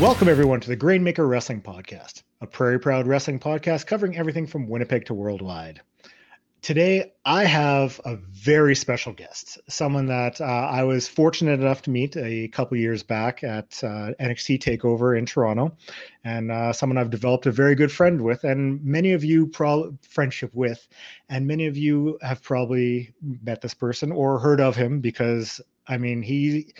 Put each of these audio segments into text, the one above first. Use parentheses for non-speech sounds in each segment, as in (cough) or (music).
Welcome, everyone, to the Grainmaker Wrestling Podcast, a Prairie Proud wrestling podcast covering everything from Winnipeg to worldwide. Today, I have a very special guest, someone that uh, I was fortunate enough to meet a couple years back at uh, NXT Takeover in Toronto, and uh, someone I've developed a very good friend with, and many of you pro friendship with, and many of you have probably met this person or heard of him because I mean he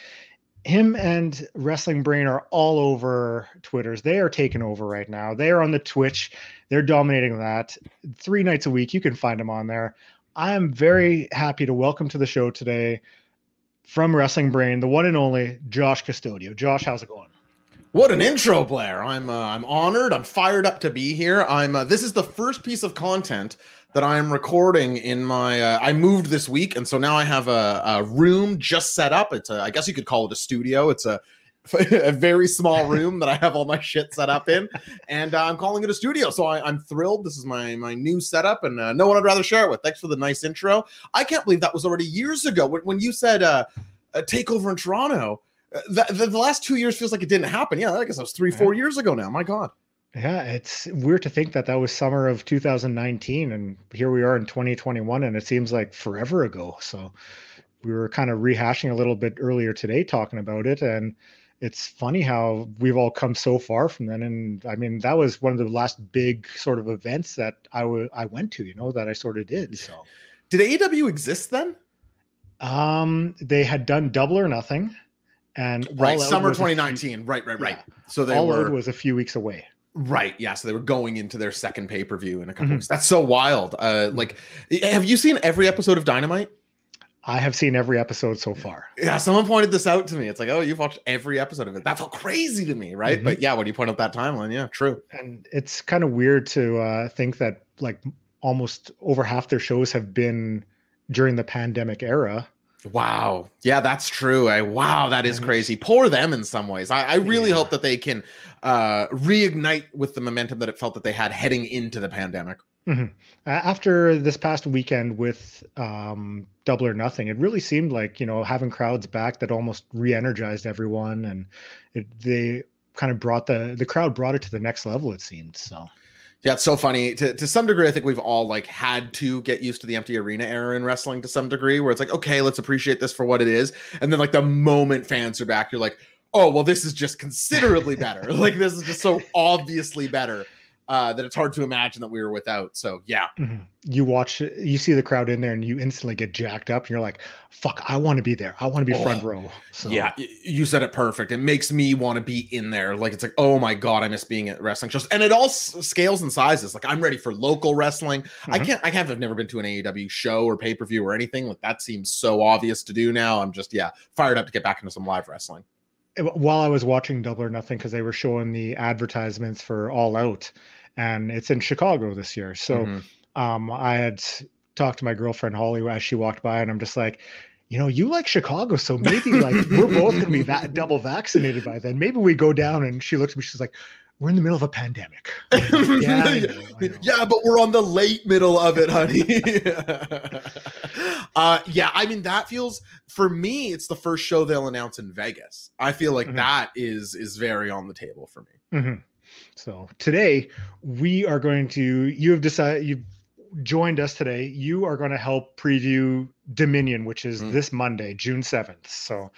him and Wrestling Brain are all over Twitters. They are taking over right now. They are on the Twitch. They're dominating that three nights a week. You can find them on there. I am very happy to welcome to the show today from Wrestling Brain, the one and only Josh Custodio. Josh, how's it going? What an intro, Blair! I'm uh, I'm honored. I'm fired up to be here. I'm. Uh, this is the first piece of content that I'm recording in my. Uh, I moved this week, and so now I have a, a room just set up. It's a, I guess you could call it a studio. It's a (laughs) a very small room that I have all my shit set up in, and uh, I'm calling it a studio. So I, am thrilled. This is my my new setup, and uh, no one I'd rather share it with. Thanks for the nice intro. I can't believe that was already years ago when, when you said uh, a takeover in Toronto. Uh, the, the, the, last two years feels like it didn't happen. Yeah, I guess that was three, four years ago now. My God. Yeah, it's weird to think that that was summer of 2019, and here we are in 2021, and it seems like forever ago. So we were kind of rehashing a little bit earlier today, talking about it, and it's funny how we've all come so far from then. And I mean, that was one of the last big sort of events that I I went to, you know, that I sort of did. So, did AEW exist then? Um, they had done Double or Nothing, and right, summer 2019. right, right, right. Yeah, so they all were was a few weeks away. Right. Yeah. So they were going into their second pay per view in a couple mm-hmm. weeks. That's so wild. Uh, like, have you seen every episode of Dynamite? I have seen every episode so far. Yeah, someone pointed this out to me. It's like, oh, you've watched every episode of it. That felt crazy to me, right? Mm-hmm. But yeah, when you point out that timeline, yeah, true. And it's kind of weird to uh, think that like almost over half their shows have been during the pandemic era. Wow. Yeah, that's true. I, wow, that is crazy. Poor them in some ways. I, I really yeah. hope that they can uh, reignite with the momentum that it felt that they had heading into the pandemic. Mm-hmm. After this past weekend with um, Double or Nothing, it really seemed like you know having crowds back that almost re-energized everyone, and it, they kind of brought the the crowd brought it to the next level. It seemed so. Yeah, it's so funny. To, to some degree, I think we've all like had to get used to the empty arena era in wrestling to some degree, where it's like, okay, let's appreciate this for what it is. And then like the moment fans are back, you're like, oh, well, this is just considerably better. (laughs) like this is just so obviously better uh, that it's hard to imagine that we were without. So yeah, mm-hmm. you watch, you see the crowd in there, and you instantly get jacked up, and you're like, "Fuck, I want to be there. I want to be oh, front row." So. Yeah, you said it perfect. It makes me want to be in there. Like it's like, oh my god, I miss being at wrestling shows, and it all s- scales and sizes. Like I'm ready for local wrestling. Mm-hmm. I can't. I have never been to an AEW show or pay per view or anything. Like that seems so obvious to do now. I'm just yeah fired up to get back into some live wrestling while I was watching Double or Nothing because they were showing the advertisements for All Out, and it's in Chicago this year. So mm-hmm. um, I had talked to my girlfriend Holly as she walked by, and I'm just like, you know, you like Chicago, so maybe like (laughs) we're both gonna be that double vaccinated by then. Maybe we go down, and she looks at me, she's like, we're in the middle of a pandemic. (laughs) Like, yeah, I know, I know. yeah, but we're on the late middle of it, honey. (laughs) uh, yeah, I mean that feels for me. It's the first show they'll announce in Vegas. I feel like mm-hmm. that is is very on the table for me. Mm-hmm. So today we are going to. You have decided you've joined us today. You are going to help preview Dominion, which is mm. this Monday, June seventh. So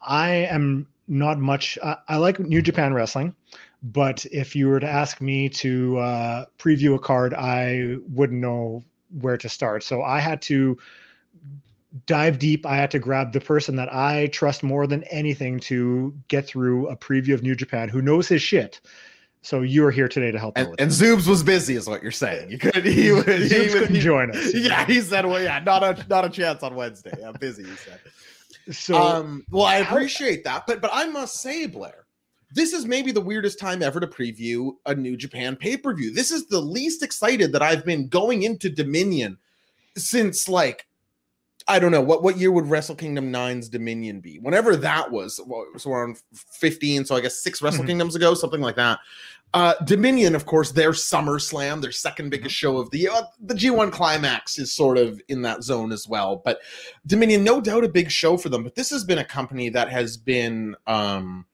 I am not much. I, I like New Japan Wrestling. But if you were to ask me to uh, preview a card, I wouldn't know where to start. So I had to dive deep. I had to grab the person that I trust more than anything to get through a preview of New Japan, who knows his shit. So you are here today to help. And, and Zoobs was busy, is what you're saying. You couldn't. he, would, he, he couldn't he, join us. (laughs) Yeah, he said, "Well, yeah, not a not a chance on Wednesday. I'm busy." He said. So, um, well, I appreciate that, but but I must say, Blair, this is maybe the weirdest time ever to preview a New Japan pay per view. This is the least excited that I've been going into Dominion since like I don't know what what year would Wrestle Kingdom 9's Dominion be? Whenever that was, well, so we're on 15, so I guess six Wrestle mm-hmm. Kingdoms ago, something like that. Uh, Dominion, of course, their SummerSlam, their second biggest mm-hmm. show of the uh, the G1 Climax is sort of in that zone as well. But Dominion, no doubt, a big show for them. But this has been a company that has been um,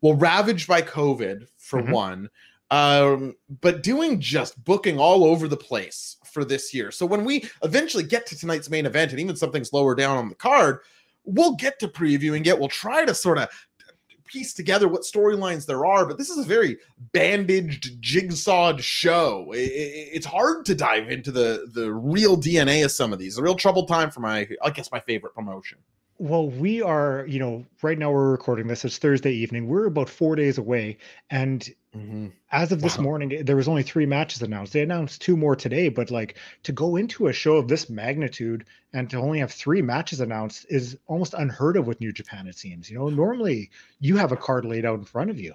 well ravaged by COVID for mm-hmm. one, um, but doing just booking all over the place for this year. So when we eventually get to tonight's main event, and even something's lower down on the card, we'll get to previewing it. We'll try to sort of piece together what storylines there are, but this is a very bandaged, jigsawed show. it's hard to dive into the the real DNA of some of these. A real troubled time for my, I guess, my favorite promotion. Well, we are, you know, right now we're recording this. It's Thursday evening. We're about four days away, and mm-hmm. as of this wow. morning, there was only three matches announced. They announced two more today, but like to go into a show of this magnitude and to only have three matches announced is almost unheard of with New Japan. It seems, you know, normally you have a card laid out in front of you.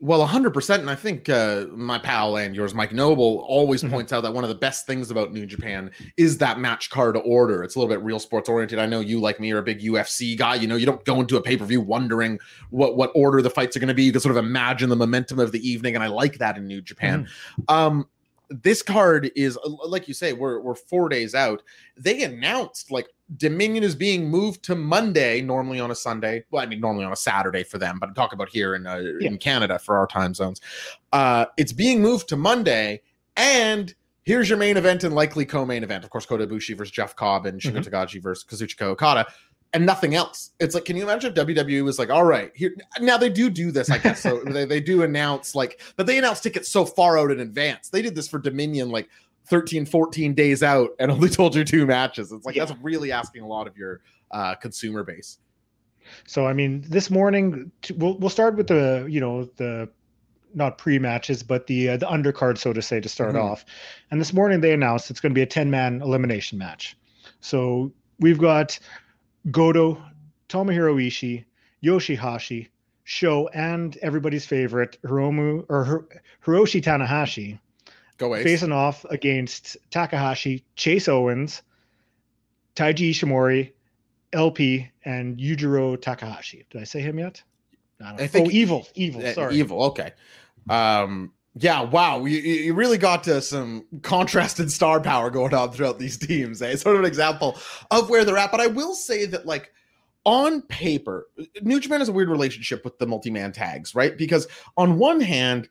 Well, 100%. And I think uh, my pal and yours, Mike Noble, always mm-hmm. points out that one of the best things about New Japan is that match card order. It's a little bit real sports oriented. I know you, like me, are a big UFC guy. You know, you don't go into a pay per view wondering what, what order the fights are going to be. You can sort of imagine the momentum of the evening. And I like that in New Japan. Mm-hmm. Um, this card is like you say we're we're 4 days out. They announced like Dominion is being moved to Monday, normally on a Sunday. Well, I mean normally on a Saturday for them, but I'm talking about here in uh, yeah. in Canada for our time zones. Uh it's being moved to Monday and here's your main event and likely co-main event. Of course, Kota Ibushi versus Jeff Cobb and Shingo mm-hmm. Takagi versus Kazuchika Okada and nothing else. It's like, can you imagine if WWE was like, all right, here now they do do this, I guess. So (laughs) they, they do announce like, but they announce tickets so far out in advance. They did this for Dominion like 13, 14 days out and only (laughs) told you two matches. It's like yeah. that's really asking a lot of your uh, consumer base. So I mean, this morning we'll we'll start with the you know the not pre matches, but the uh, the undercard, so to say, to start mm-hmm. off. And this morning they announced it's going to be a ten man elimination match. So we've got Goto, Tomohiro Ishii, Yoshihashi, Sho, and everybody's favorite Hiromu or Hiroshi Tanahashi Go away. facing off against Takahashi, Chase Owens, Taiji Ishimori, LP, and Yujiro Takahashi. Did I say him yet? I, I think oh, evil, evil. Uh, sorry, evil. Okay. Um, yeah, wow. You, you really got to some contrasted star power going on throughout these teams. Eh? Sort of an example of where they're at. But I will say that, like, on paper, New Japan has a weird relationship with the multi man tags, right? Because on one hand,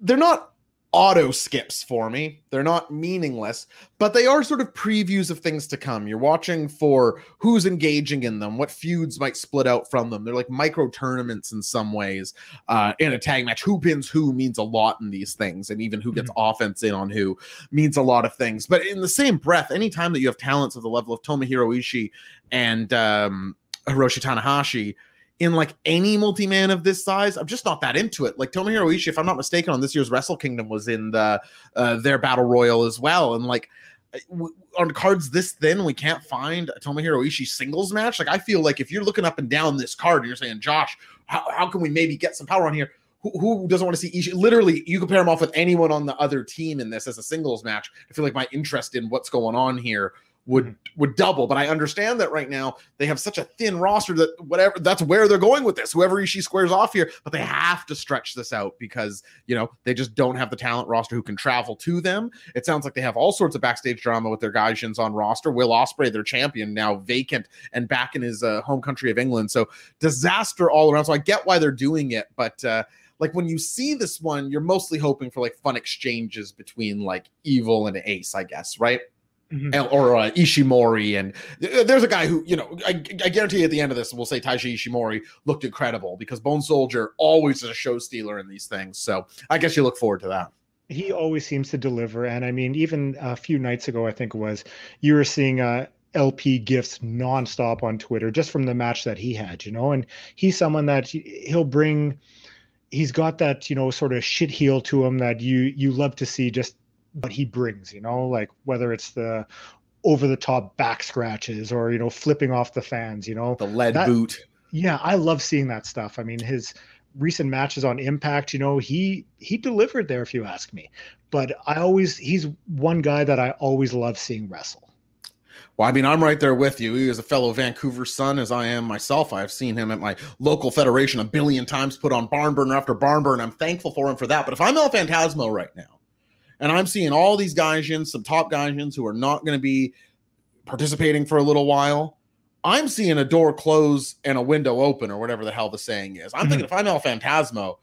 they're not auto skips for me. They're not meaningless, but they are sort of previews of things to come. You're watching for who's engaging in them, what feuds might split out from them. They're like micro tournaments in some ways. Uh, in a tag match, who pins who means a lot in these things, and even who gets mm-hmm. offense in on who means a lot of things. But in the same breath, anytime that you have talents of the level of Tomohiro Ishii and um, Hiroshi Tanahashi, in like any multi-man of this size. I'm just not that into it. Like Tomohiro Ishii, if I'm not mistaken, on this year's Wrestle Kingdom was in the uh, their battle royal as well, and like w- on cards this thin, we can't find a Tomohiro Ishii singles match. Like I feel like if you're looking up and down this card, you're saying, Josh, how, how can we maybe get some power on here? Who, who doesn't want to see Ishii? Literally, you compare him off with anyone on the other team in this as a singles match. I feel like my interest in what's going on here would mm-hmm. would double. But I understand that right now they have such a thin roster that whatever that's where they're going with this. Whoever Ishii squares off here, but they have to stretch this out because you know they just don't have the talent roster who can travel to them. It sounds like they have all sorts of backstage drama with their Gaijins on roster. Will Ospreay, their champion, now vacant and back in his uh, home country of England. So disaster all around. So I get why they're doing it, but. uh like when you see this one, you're mostly hoping for like fun exchanges between like evil and ace, I guess, right? Mm-hmm. or uh, Ishimori, and uh, there's a guy who you know I, I, guarantee you at the end of this we'll say Taiji Ishimori looked incredible because Bone Soldier always is a show stealer in these things. So I guess you look forward to that. He always seems to deliver, and I mean, even a few nights ago, I think it was you were seeing uh, LP gifts nonstop on Twitter just from the match that he had, you know, and he's someone that he'll bring. He's got that you know sort of shit heel to him that you you love to see just what he brings, you know, like whether it's the over the top back scratches or, you know, flipping off the fans, you know, the lead that, boot. Yeah, I love seeing that stuff. I mean, his recent matches on Impact, you know, he he delivered there if you ask me. But I always he's one guy that I always love seeing wrestle. Well, I mean, I'm right there with you. He is a fellow Vancouver son, as I am myself. I've seen him at my local federation a billion times, put on barn burner after barn burner. I'm thankful for him for that. But if I'm El Phantasmo right now, and I'm seeing all these Gaijins, some top Gaijins who are not going to be participating for a little while, I'm seeing a door close and a window open, or whatever the hell the saying is. I'm mm-hmm. thinking if I'm El Phantasmo,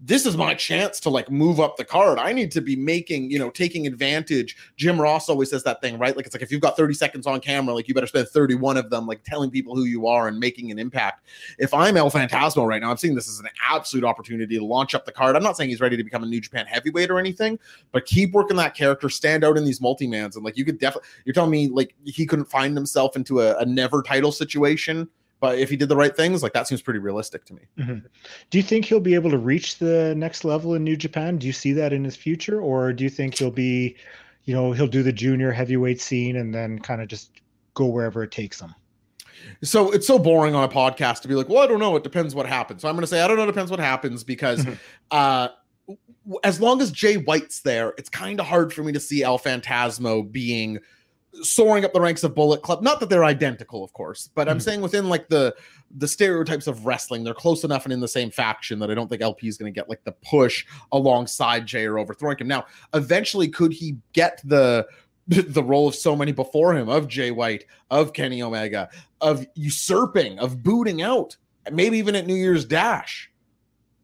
this is my chance to like move up the card. I need to be making, you know, taking advantage. Jim Ross always says that thing, right? Like it's like if you've got 30 seconds on camera, like you better spend 31 of them like telling people who you are and making an impact. If I'm El Phantasmo right now, I'm seeing this as an absolute opportunity to launch up the card. I'm not saying he's ready to become a New Japan heavyweight or anything, but keep working that character, stand out in these multi-mans. And like you could definitely you're telling me like he couldn't find himself into a, a NEVER title situation but if he did the right things, like that seems pretty realistic to me. Mm-hmm. Do you think he'll be able to reach the next level in New Japan? Do you see that in his future, or do you think he'll be, you know, he'll do the junior heavyweight scene and then kind of just go wherever it takes him? So it's so boring on a podcast to be like, well, I don't know. It depends what happens. So I'm going to say I don't know. It depends what happens because, mm-hmm. uh, as long as Jay White's there, it's kind of hard for me to see El Phantasmo being soaring up the ranks of Bullet Club. Not that they're identical, of course, but I'm mm-hmm. saying within like the the stereotypes of wrestling, they're close enough and in the same faction that I don't think LP is going to get like the push alongside Jay or overthrowing him. Now, eventually, could he get the (laughs) the role of so many before him of Jay White, of Kenny Omega, of usurping, of booting out, maybe even at New Year's Dash?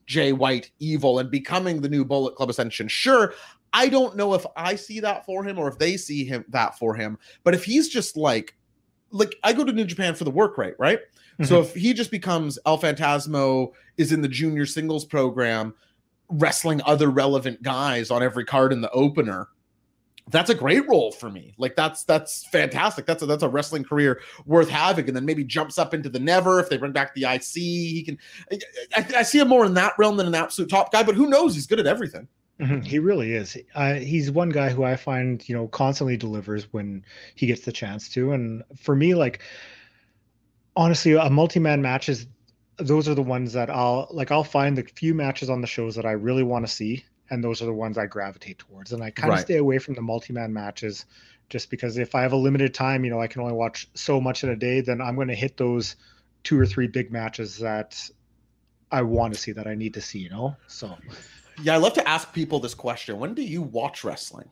Jay White evil and becoming the new Bullet Club Ascension. Sure, I don't know if I see that for him or if they see him that for him. But if he's just like, like I go to New Japan for the work rate, right? Mm-hmm. So if he just becomes El Phantasmo is in the junior singles program, wrestling other relevant guys on every card in the opener, that's a great role for me. Like that's that's fantastic. That's a that's a wrestling career worth having. And then maybe jumps up into the NEVER if they bring back the IC. He can. I, I see him more in that realm than an absolute top guy. But who knows? He's good at everything. Mm-hmm. He really is. Uh, he's one guy who I find, you know, constantly delivers when he gets the chance to. And for me, like, honestly, a multi-man matches, those are the ones that I'll like. I'll find the few matches on the shows that I really want to see, and those are the ones I gravitate towards. And I kind of right. stay away from the multi-man matches, just because if I have a limited time, you know, I can only watch so much in a day. Then I'm going to hit those two or three big matches that I want to see that I need to see. You know, so yeah, I love to ask people this question. When do you watch wrestling?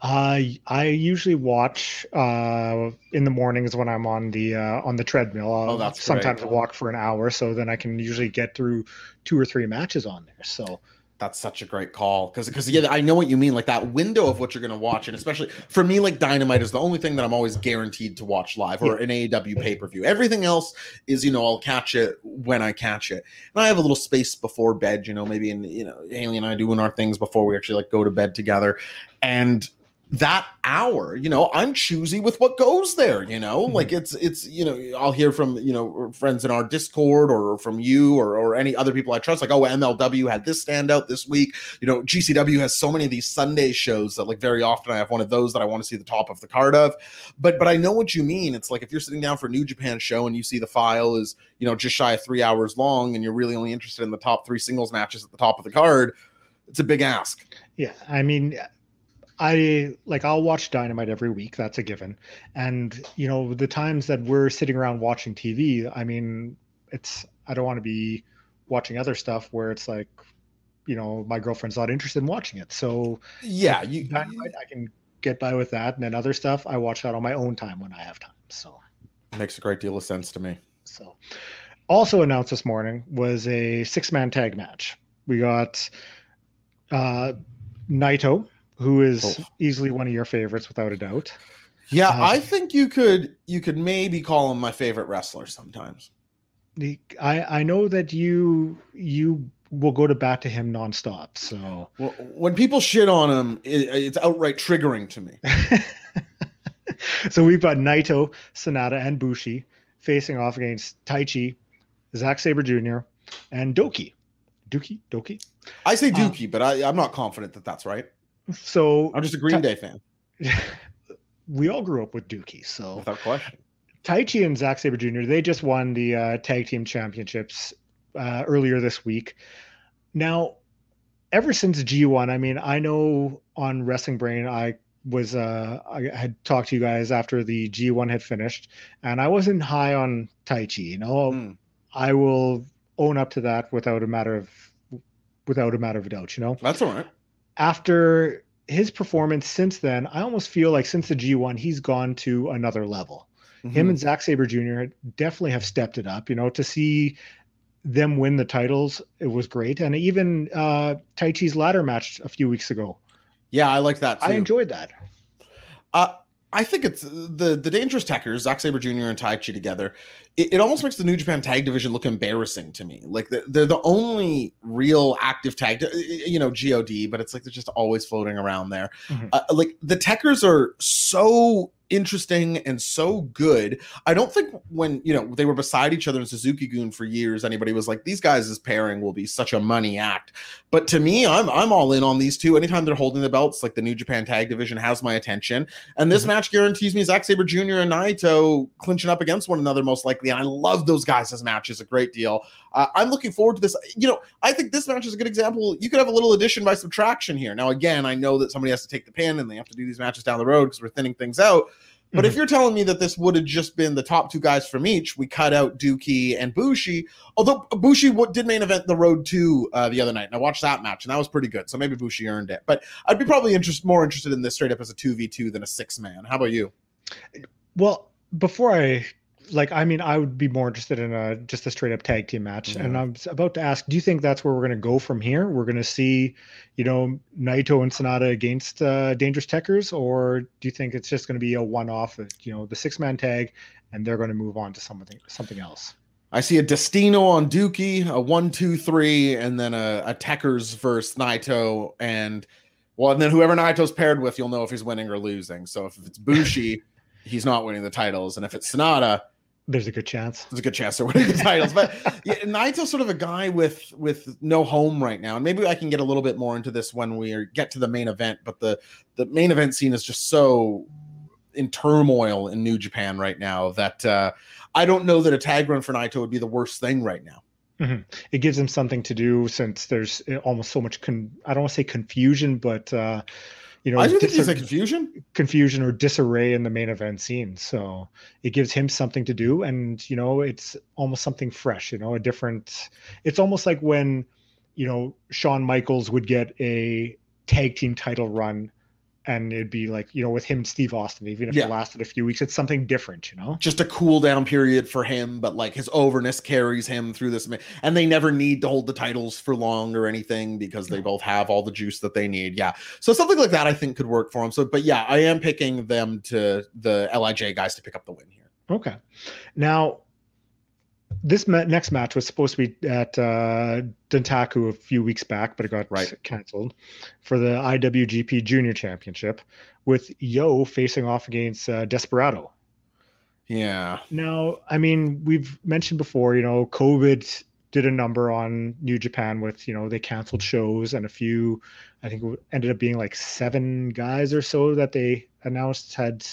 Uh, I usually watch uh, in the mornings when I'm on the uh, on the treadmill. I'll, oh, that's sometimes great. walk for an hour, so then I can usually get through two or three matches on there. So that's such a great call. Because because yeah i know what you mean like that window of what you're going to watch and especially for me like dynamite is the only thing that i'm always guaranteed to watch live or an aew pay-per-view. Everything else is you know i'll catch it when i catch it. And i have a little space before bed you know maybe in you know haley and i doing our things before we actually like go to bed together. And that hour you know i'm choosy with what goes there you know? Mm-hmm. like it's it's you know i'll hear from you know friends in our discord or from you or, or any other people i trust like oh mlw had this standout this week. You know gcw has so many of these sunday shows that like very often i have one of those that i want to see the top of the card of. But but i know what you mean. It's like if you're sitting down for a new japan show and you see the file is you know just shy of three hours long and you're really only interested in the top three singles matches at the top of the card it's a big ask. Yeah i mean I like I'll watch Dynamite every week. That's a given. And you know, the times that we're sitting around watching TV, I mean, it's I don't want to be watching other stuff where it's like, you know, my girlfriend's not interested in watching it. So yeah, you, Dynamite, I can get by with that. And then other stuff, I watch that on my own time when I have time. So makes a great deal of sense to me. So also announced this morning was a six man tag match. We got uh Naito who is oh. easily one of your favorites without a doubt. Yeah, uh, I think you could you could maybe call him my favorite wrestler sometimes. The, I I know that you you will go to bat to him nonstop. So well, when people shit on him, it, it's outright triggering to me. (laughs) so we've got Naito, Sanada, and Bushi facing off against Taichi, Zack Sabre Jr., and Douki. Dookie, Douki. I say uh, Dookie, uh, but I, I'm not confident that that's right. So I'm just a Green Day fan. (laughs) we all grew up with Dookie, so without question. Taichi and Zack Sabre Jr. They just won the uh, tag team championships uh, earlier this week. Now, ever since G1, I mean, I know on Wrestling Brain, I was uh, I had talked to you guys after the G1 had finished, and I wasn't high on Taichi. You know, mm. I will own up to that without a matter of without a matter of doubt. You know, that's all right. After his performance since then, I almost feel like since the G1, he's gone to another level. Mm-hmm. Him and Zack Sabre Jr. definitely have stepped it up. You know, to see them win the titles, it was great. And even uh, Taichi's ladder match a few weeks ago. Yeah, I like that. Too. I enjoyed that. Uh, I think it's the the dangerous Tekkers, Zack Sabre Jr. and Taichi together. It, it, almost makes the New Japan Tag Division look embarrassing to me. Like they're, they're the only real active tag, you know, God, but it's like they're just always floating around there. Mm-hmm. Uh, like the Tekkers are so interesting and so good. I don't think when you know they were beside each other in Suzuki-gun for years, anybody was like, "These guys' pairing will be such a money act." But to me, I'm I'm all in on these two. Anytime they're holding the belts, like the New Japan Tag Division has my attention, and this mm-hmm. match guarantees me Zack Sabre Jr. and Naito clinching up against one another most likely. And I love those guys' as matches a great deal. Uh, I'm looking forward to this. You know, I think this match is a good example. You could have a little addition by subtraction here. Now, again, I know that somebody has to take the pin and they have to do these matches down the road because we're thinning things out. But mm-hmm. if you're telling me that this would have just been the top two guys from each, we cut out Douki and Bushi. Although Bushi did main event the Road to uh, the other night, and I watched that match, and that was pretty good. So maybe Bushi earned it. But I'd be probably interest, more interested in this straight up as a two v two than a six man. How about you? Well, before I like I mean I would be more interested in a just a straight up tag team match. And I'm about to ask, do you think that's where we're going to go from here? We're going to see, you know, Naito and Sanada against uh, Dangerous Tekkers, or do you think it's just going to be a one off, you know, the six man tag, and they're going to move on to something something else? I see a Destino on Douki, a one, two, three, and then a, a Tekkers versus Naito, and well, and then whoever Naito's paired with, you'll know if he's winning or losing. So if it's Bushi, (laughs) he's not winning the titles, and if it's Sanada, there's a good chance. There's a good chance they're winning the (laughs) titles. But yeah, Naito's sort of a guy with with no home right now. And maybe I can get a little bit more into this when we get to the main event. But the the main event scene is just so in turmoil in New Japan right now that uh, I don't know that a tag run for Naito would be the worst thing right now. Mm-hmm. It gives him something to do since there's almost so much. Con- I don't want to say confusion, but uh, you know, I think dis- confusion, confusion or disarray in the main event scene. So it gives him something to do, and you know, it's almost something fresh. You know, a different. It's almost like when, you know, Shawn Michaels would get a tag team title run and it'd be like you know with him steve austin even if yeah. it lasted a few weeks it's something different you know? Just a cool down period for him but like his overness carries him through this and they never need to hold the titles for long or anything because they both have all the juice that they need yeah. So something like that i think could work for him. So but yeah i am picking them to the lij guys to pick up the win here. Okay. Now this next match was supposed to be at uh, Dontaku a few weeks back, but it got right. canceled for the IWGP Junior Championship with Yo facing off against uh, Desperado. Yeah. Now, I mean, we've mentioned before, you know, COVID did a number on New Japan with, you know, they canceled shows and a few, I think it ended up being like seven guys or so that they announced had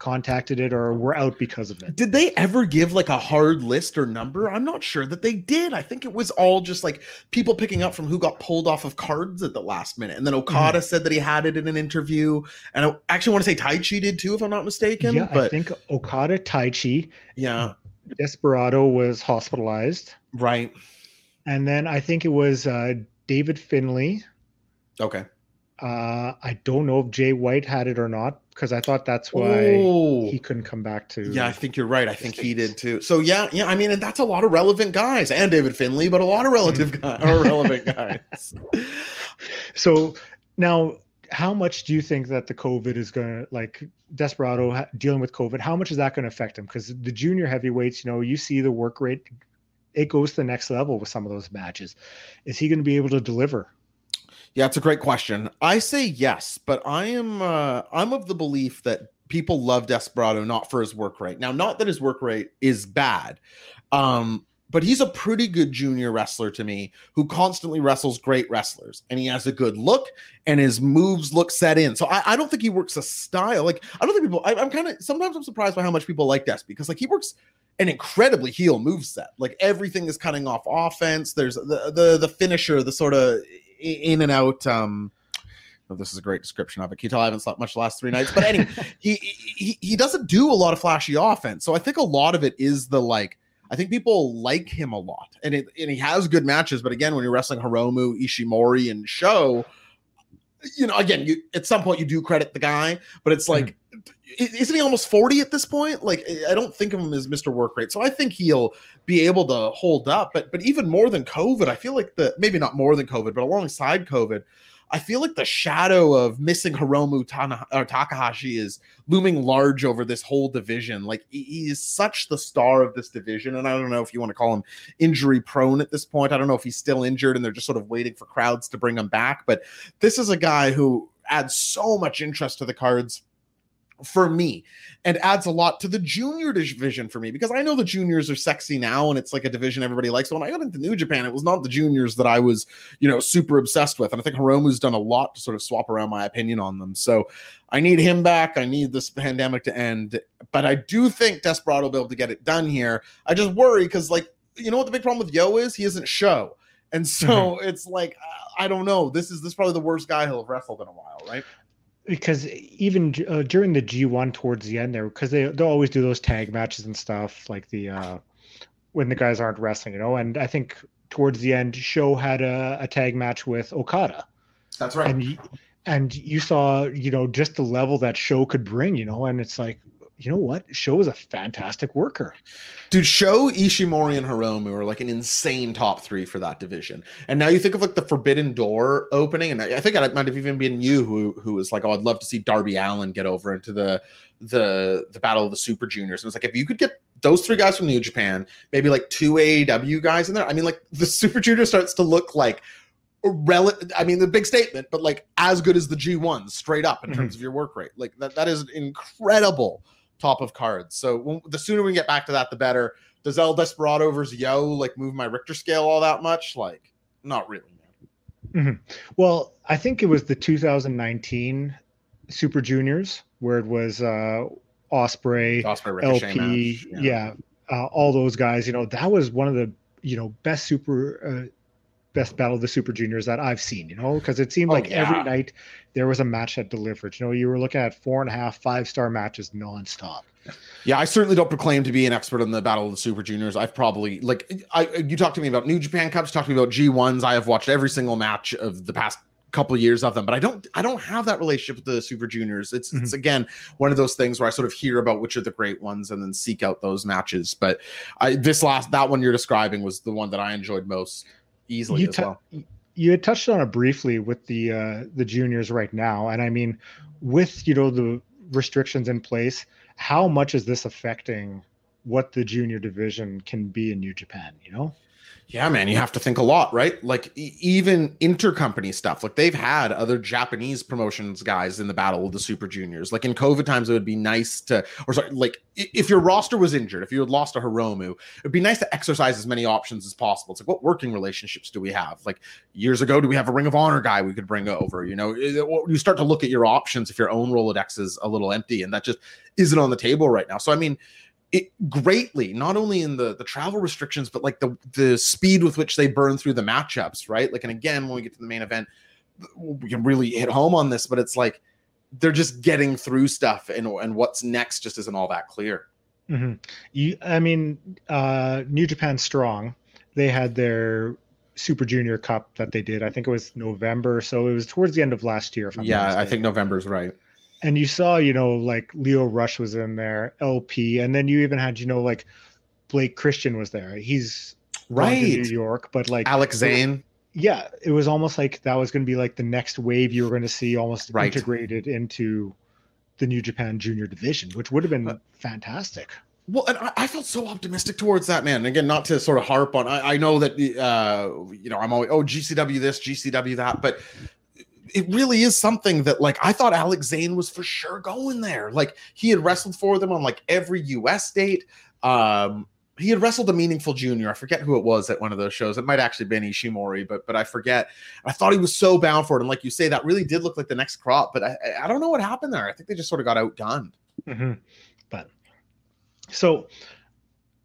contacted it or were out because of it. Did they ever give like a hard list or number? I'm not sure that they did. I think it was all just like people picking up from who got pulled off of cards at the last minute. And then Okada mm-hmm. said that he had it in an interview. And I actually want to say Taichi did too, if I'm not mistaken. Yeah, but I think Okada, Taichi. Yeah. Desperado was hospitalized. Right. And then I think it was uh, David Finlay. Okay. Uh, I don't know if Jay White had it or not because I thought that's why oh. he couldn't come back to. Yeah, I think you're right. I think States. he did too. So yeah, yeah. I mean, and that's a lot of relevant guys, and David Finlay, but a lot of relative mm. guys or relevant guys. (laughs) So now, how much do you think that the COVID is going to like Desperado dealing with COVID? How much is that going to affect him? Because the junior heavyweights, you know, you see the work rate, it goes to the next level with some of those matches. Is he going to be able to deliver? Yeah, it's a great question. I say yes, but I am uh, I'm of the belief that people love Desperado not for his work rate. Now, not that his work rate is bad, um, but he's a pretty good junior wrestler to me who constantly wrestles great wrestlers, and he has a good look, and his moves look set in. So I, I don't think he works a style. Like I don't think people. I, am kind of sometimes I'm surprised by how much people like Des because like he works an incredibly heel move set. Like everything is cutting off offense. There's the the the finisher, the sort of in and out um Oh, this is a great description of it. Can you tell I haven't slept much the last three nights? But anyway, (laughs) he, he he doesn't do a lot of flashy offense. So I think a lot of it is the like. I think people like him a lot, and it, and he has good matches. But again, when you're wrestling Hiromu, Ishimori, and Sho, you know, again, you at some point you do credit the guy, but it's like, mm-hmm. isn't he almost 40 at this point? Like, I don't think of him as Mr. Work Rate. So I think he'll be able to hold up. But but even more than COVID, I feel like the maybe not more than COVID, but alongside COVID, I feel like the shadow of missing Hiromu Tana, Takahashi is looming large over this whole division. Like he is such the star of this division, and I don't know if you want to call him injury prone at this point. I don't know if he's still injured and they're just sort of waiting for crowds to bring him back. But this is a guy who adds so much interest to the cards for me and adds a lot to the junior division for me because I know the juniors are sexy now and it's like a division everybody likes. When I got into New Japan, it was not the juniors that I was, you know, super obsessed with. And I think Hiromu's done a lot to sort of swap around my opinion on them. So I need him back. I need this pandemic to end. But I do think Desperado will be able to get it done here. I just worry because, like, you know what the big problem with Yo is? He isn't Sho. And so mm-hmm. it's like, I don't know. This is this is probably the worst guy he'll have wrestled in a while, right? Because even uh, during the G1 towards the end there, because they they'll always do those tag matches and stuff like the uh, when the guys aren't wrestling, you know. And I think towards the end, Sho had a, a tag match with Okada. That's right. And and you saw, you know, just the level that Sho could bring, you know, and it's like, you know what? Sho is a fantastic worker. Dude, Sho, Ishimori and Hiromu are like an insane top three for that division. And now you think of like the Forbidden Door opening, and I think it might have even been you who who was like, "Oh, I'd love to see Darby Allin get over into the the the Battle of the Super Juniors." And it's like if you could get those three guys from New Japan, maybe like two AEW guys in there. I mean, like the (laughs) Super Junior starts to look like rel- I mean, the big statement, but like as good as the G1 straight up in mm-hmm. terms of your work rate. Like that that is incredible top of cards. So when, the sooner we get back to that, the better. Does El Desperado versus Yo like move my Richter scale all that much? Like, not really. Mm-hmm. Well, I think it was the 2019 Super Juniors where it was uh Ospreay, Ospreay LP, yeah, yeah uh, all those guys. You know, that was one of the you know best super. Best battle of the super juniors that I've seen, you know, because it seemed oh, like yeah. every night there was a match that delivered. You know, you were looking at four and a half, five star matches nonstop. Yeah, I certainly don't proclaim to be an expert on the Battle of the Super Juniors. I've probably like I you talk to me about New Japan Cups, talk to me about G1s. I have watched every single match of the past couple of years of them, but I don't I don't have that relationship with the Super Juniors. It's mm-hmm. it's again one of those things where I sort of hear about which are the great ones and then seek out those matches. But I this last that one you're describing was the one that I enjoyed most easily you as well. You had touched on it briefly with the uh, the juniors right now, and I mean, with you know the restrictions in place, how much is this affecting what the junior division can be in New Japan? You know. Yeah, man, you have to think a lot, right? Like e- even intercompany stuff. Like they've had other Japanese promotions guys in the battle of the Super Juniors. Like in COVID times, it would be nice to, or sorry, like if your roster was injured, if you had lost a Hiromu, it'd be nice to exercise as many options as possible. It's like, what working relationships do we have? Like years ago, do we have a Ring of Honor guy we could bring over? You know, you start to look at your options if your own Rolodex is a little empty, and that just isn't on the table right now. So, I mean, it greatly not only in the the travel restrictions but like the the speed with which they burn through the matchups right? Like and again when we get to the main event we can really hit home on this but it's like they're just getting through stuff and and what's next just isn't all that clear. Mm-hmm. you i mean uh new japan strong they had their super junior cup that they did i think it was november so it was towards the end of last year yeah i think november's right and you saw, you know, like Lio Rush was in there, LP, and then you even had, you know, like Blake Christian was there. He's right in New York, but like Alex Zayne. Yeah, it was almost like that was going to be like the next wave you were going to see almost right. integrated into the New Japan Junior Division, which would have been uh, fantastic. Well, and I, I, felt so optimistic towards that man. Again, not to sort of harp on. I, I know that uh, you know I'm always oh GCW this, GCW that, but it really is something that like I thought Alex Zayne was for sure going there. Like he had wrestled for them on like every US date. Um he had wrestled a meaningful junior. I forget who it was at one of those shows. It might actually been Ishimori, but but I forget. I thought he was so bound for it. And like you say, that really did look like the next crop. But I, I don't know what happened there. I think they just sort of got outgunned. Mm-hmm. But so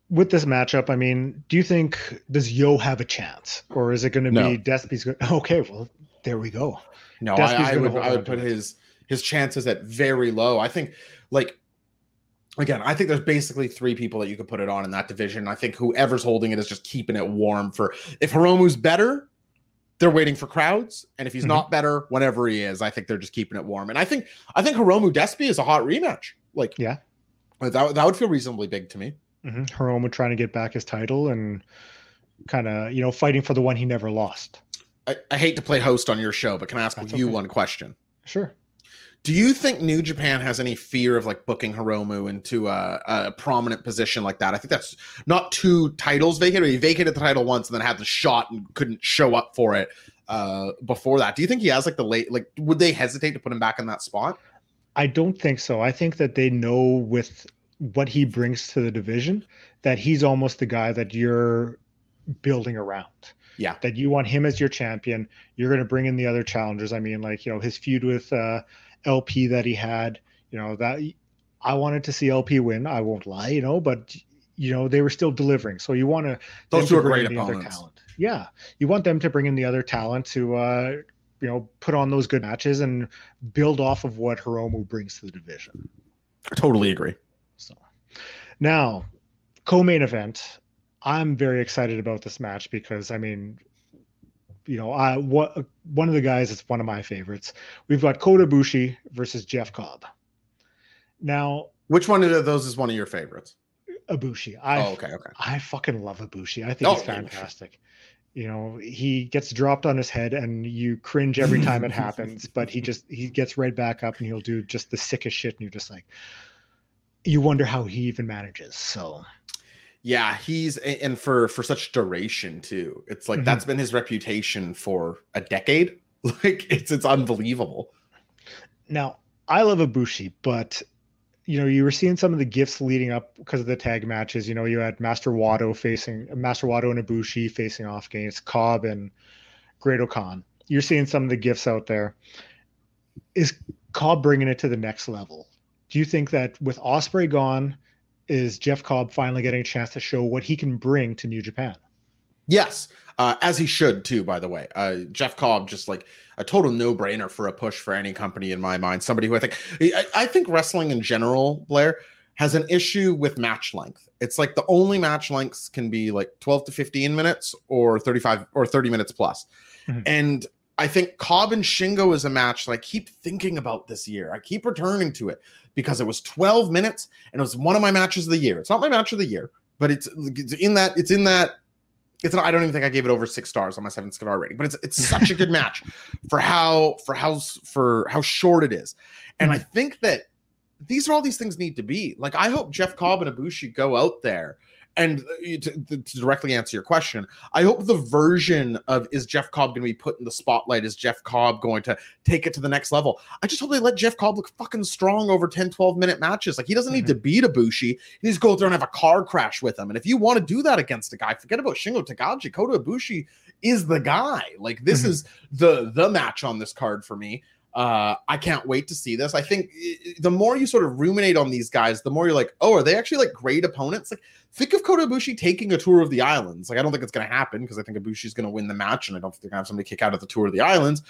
with this matchup, I mean, do you think does Yo have a chance, or is it going to no. be Despy's? (laughs) Okay, well, There we go. No, I, I would I would put his his chances at very low. I think like again, I think there's basically three people that you could put it on in that division. I think whoever's holding it is just keeping it warm for if Hiromu's better, they're waiting for crowds. And if he's mm-hmm. not better, whenever he is, I think they're just keeping it warm. And I think I think Hiromu Despi is a hot rematch. Like, yeah, that, that would feel reasonably big to me. Mm-hmm. Hiromu trying to get back his title and kind of, you know, fighting for the one he never lost. I, I, hate to play host on your show, but can I ask That's you okay. one question? Sure. Do you think New Japan has any fear of like booking Hiromu into a, a prominent position like that? I think that's not two titles vacated. He vacated the title once and then had the shot and couldn't show up for it uh, before that. Do you think he has like the late like would they hesitate to put him back in that spot? I don't think so. I think that they know with what he brings to the division that he's almost the guy that you're building around. Yeah. That you want him as your champion. You're going to bring in the other challengers. I mean, like, you know, his feud with uh, LP that he had, you know, that I wanted to see LP win. I won't lie, you know, but, you know, they were still delivering. So you want to, those two are great opponents. talent. Yeah. You want them to bring in the other talent to, uh, you know, put on those good matches and build off of what Hiromu brings to the division. I totally agree. So now, co-main event. I'm very excited about this match because I mean, you know, I what one of the guys is one of my favorites. We've got Kota Ibushi versus Jeff Cobb. Now, which one of those is one of your favorites? Ibushi. I oh, okay, okay. I fucking love Ibushi. I think oh, he's fantastic. You know, he gets dropped on his head and you cringe every time it (laughs) happens, but he just he gets right back up and he'll do just the sickest shit and you're just like you wonder how he even manages. So yeah, he's and for for such duration too. It's like mm-hmm. that's been his reputation for a decade. (laughs) Like it's it's unbelievable. Now, I love Ibushi, but you know, you were seeing some of the gifts leading up because of the tag matches. You know, you had Master Wato facing Master Wato and Ibushi facing off against Cobb and Great-O-Khan. You're seeing some of the gifts out there. Is Cobb bringing it to the next level? Do you think that with Ospreay gone, is Jeff Cobb finally getting a chance to show what he can bring to New Japan. Yes, uh, as he should too. By the way, uh, Jeff Cobb just like a total no-brainer for a push for any company in my mind. Somebody who I think I, I think wrestling in general, Blair has an issue with match length. It's like the only match lengths can be like 12 to 15 minutes or 35 or 30 minutes plus. Mm-hmm. And I think Cobb and Shingo is a match that I keep thinking about this year. I keep returning to it because it was 12 minutes and it was one of my matches of the year. It's not my match of the year, but it's, it's in that it's in that it's not, I don't even think I gave it over six stars on my seven star rating, but it's it's such a good (laughs) match for how for how for how short it is. And I mm. think that these are all these things need to be. Like I hope Jeff Cobb and Ibushi go out there and uh, to, to, directly answer your question, I hope the version of is Jeff Cobb going to be put in the spotlight? Is Jeff Cobb going to take it to the next level? I just hope they let Jeff Cobb look fucking strong over 10, 12 minute matches. Like he doesn't mm-hmm. need to beat Ibushi. He needs to go out there and have a car crash with him. And if you want to do that against a guy, forget about Shingo Takagi. Kota Ibushi is the guy. Like this mm-hmm. is the the match on this card for me. Uh, I can't wait to see this. I think the more you sort of ruminate on these guys, the more you're like, oh, are they actually like great opponents? Like, think of Kota Ibushi taking a tour of the islands. Like, I don't think it's going to happen because I think Ibushi's going to win the match, and I don't think they're going to have somebody kick out of the tour of the islands.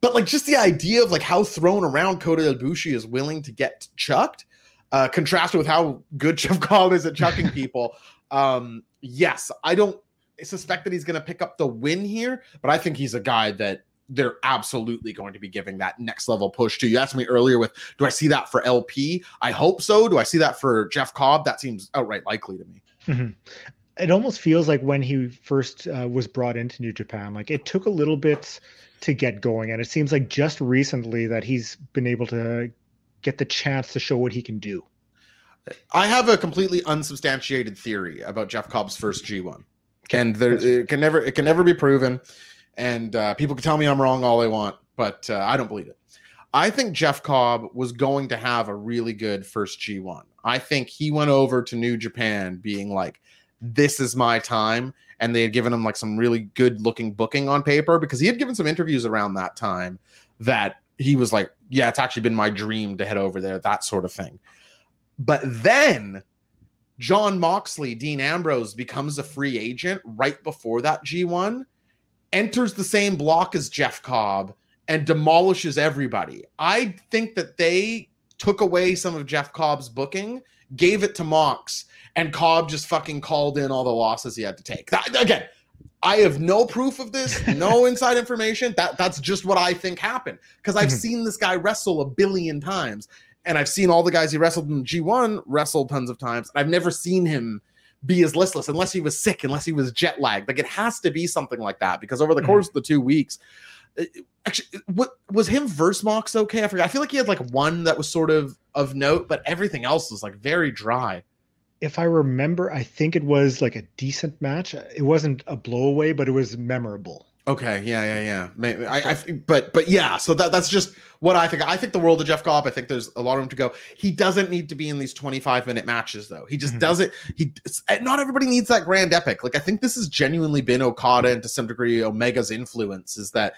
But like, just the idea of like how thrown around Kota Ibushi is willing to get chucked, uh, contrasted with how good (laughs) Jeff Cobb is at chucking (laughs) people. Um, yes, I don't suspect that he's going to pick up the win here, but I think he's a guy that they're absolutely going to be giving that next level push to. You asked me earlier with, do I see that for LP? I hope so. Do I see that for Jeff Cobb? That seems outright likely to me. Mm-hmm. It almost feels like when he first uh, was brought into New Japan, like it took a little bit to get going, and it seems like just recently that he's been able to get the chance to show what he can do. I have a completely unsubstantiated theory about Jeff Cobb's first G1, and there, it can never it can never be proven and uh, people can tell me I'm wrong all they want, but uh, I don't believe it. I think Jeff Cobb was going to have a really good first G1. I think he went over to New Japan being like, this is my time. And they had given him like some really good looking booking on paper because he had given some interviews around that time that he was like, yeah, it's actually been my dream to head over there, that sort of thing. But then Jon Moxley, Dean Ambrose becomes a free agent right before that G1 enters the same block as Jeff Cobb and demolishes everybody. I think that they took away some of Jeff Cobb's booking, gave it to Mox, and Cobb just fucking called in all the losses he had to take. That, again, I have no proof of this, no (laughs) inside information. That that's just what I think happened because I've mm-hmm. seen this guy wrestle a billion times, and I've seen all the guys he wrestled in G1 wrestle tons of times. I've never seen him be as listless unless he was sick, unless he was jet lagged. Like it has to be something like that because over the mm-hmm. course of the two weeks, actually, what was him verse Mox okay? I forgot. I feel like he had like one that was sort of of note, but everything else was like very dry if I remember, I think it was like a decent match. It wasn't a blowaway, but it was memorable. Okay, yeah, yeah, yeah. Maybe, I, I, but, but yeah. So that that's just what I think. I think the world of Jeff Cobb. I think there's a lot of room to go. He doesn't need to be in these 25 minute matches, though. He just mm-hmm. doesn't. He not everybody needs that grand epic. Like I think this has genuinely been Okada and to some degree Omega's influence is that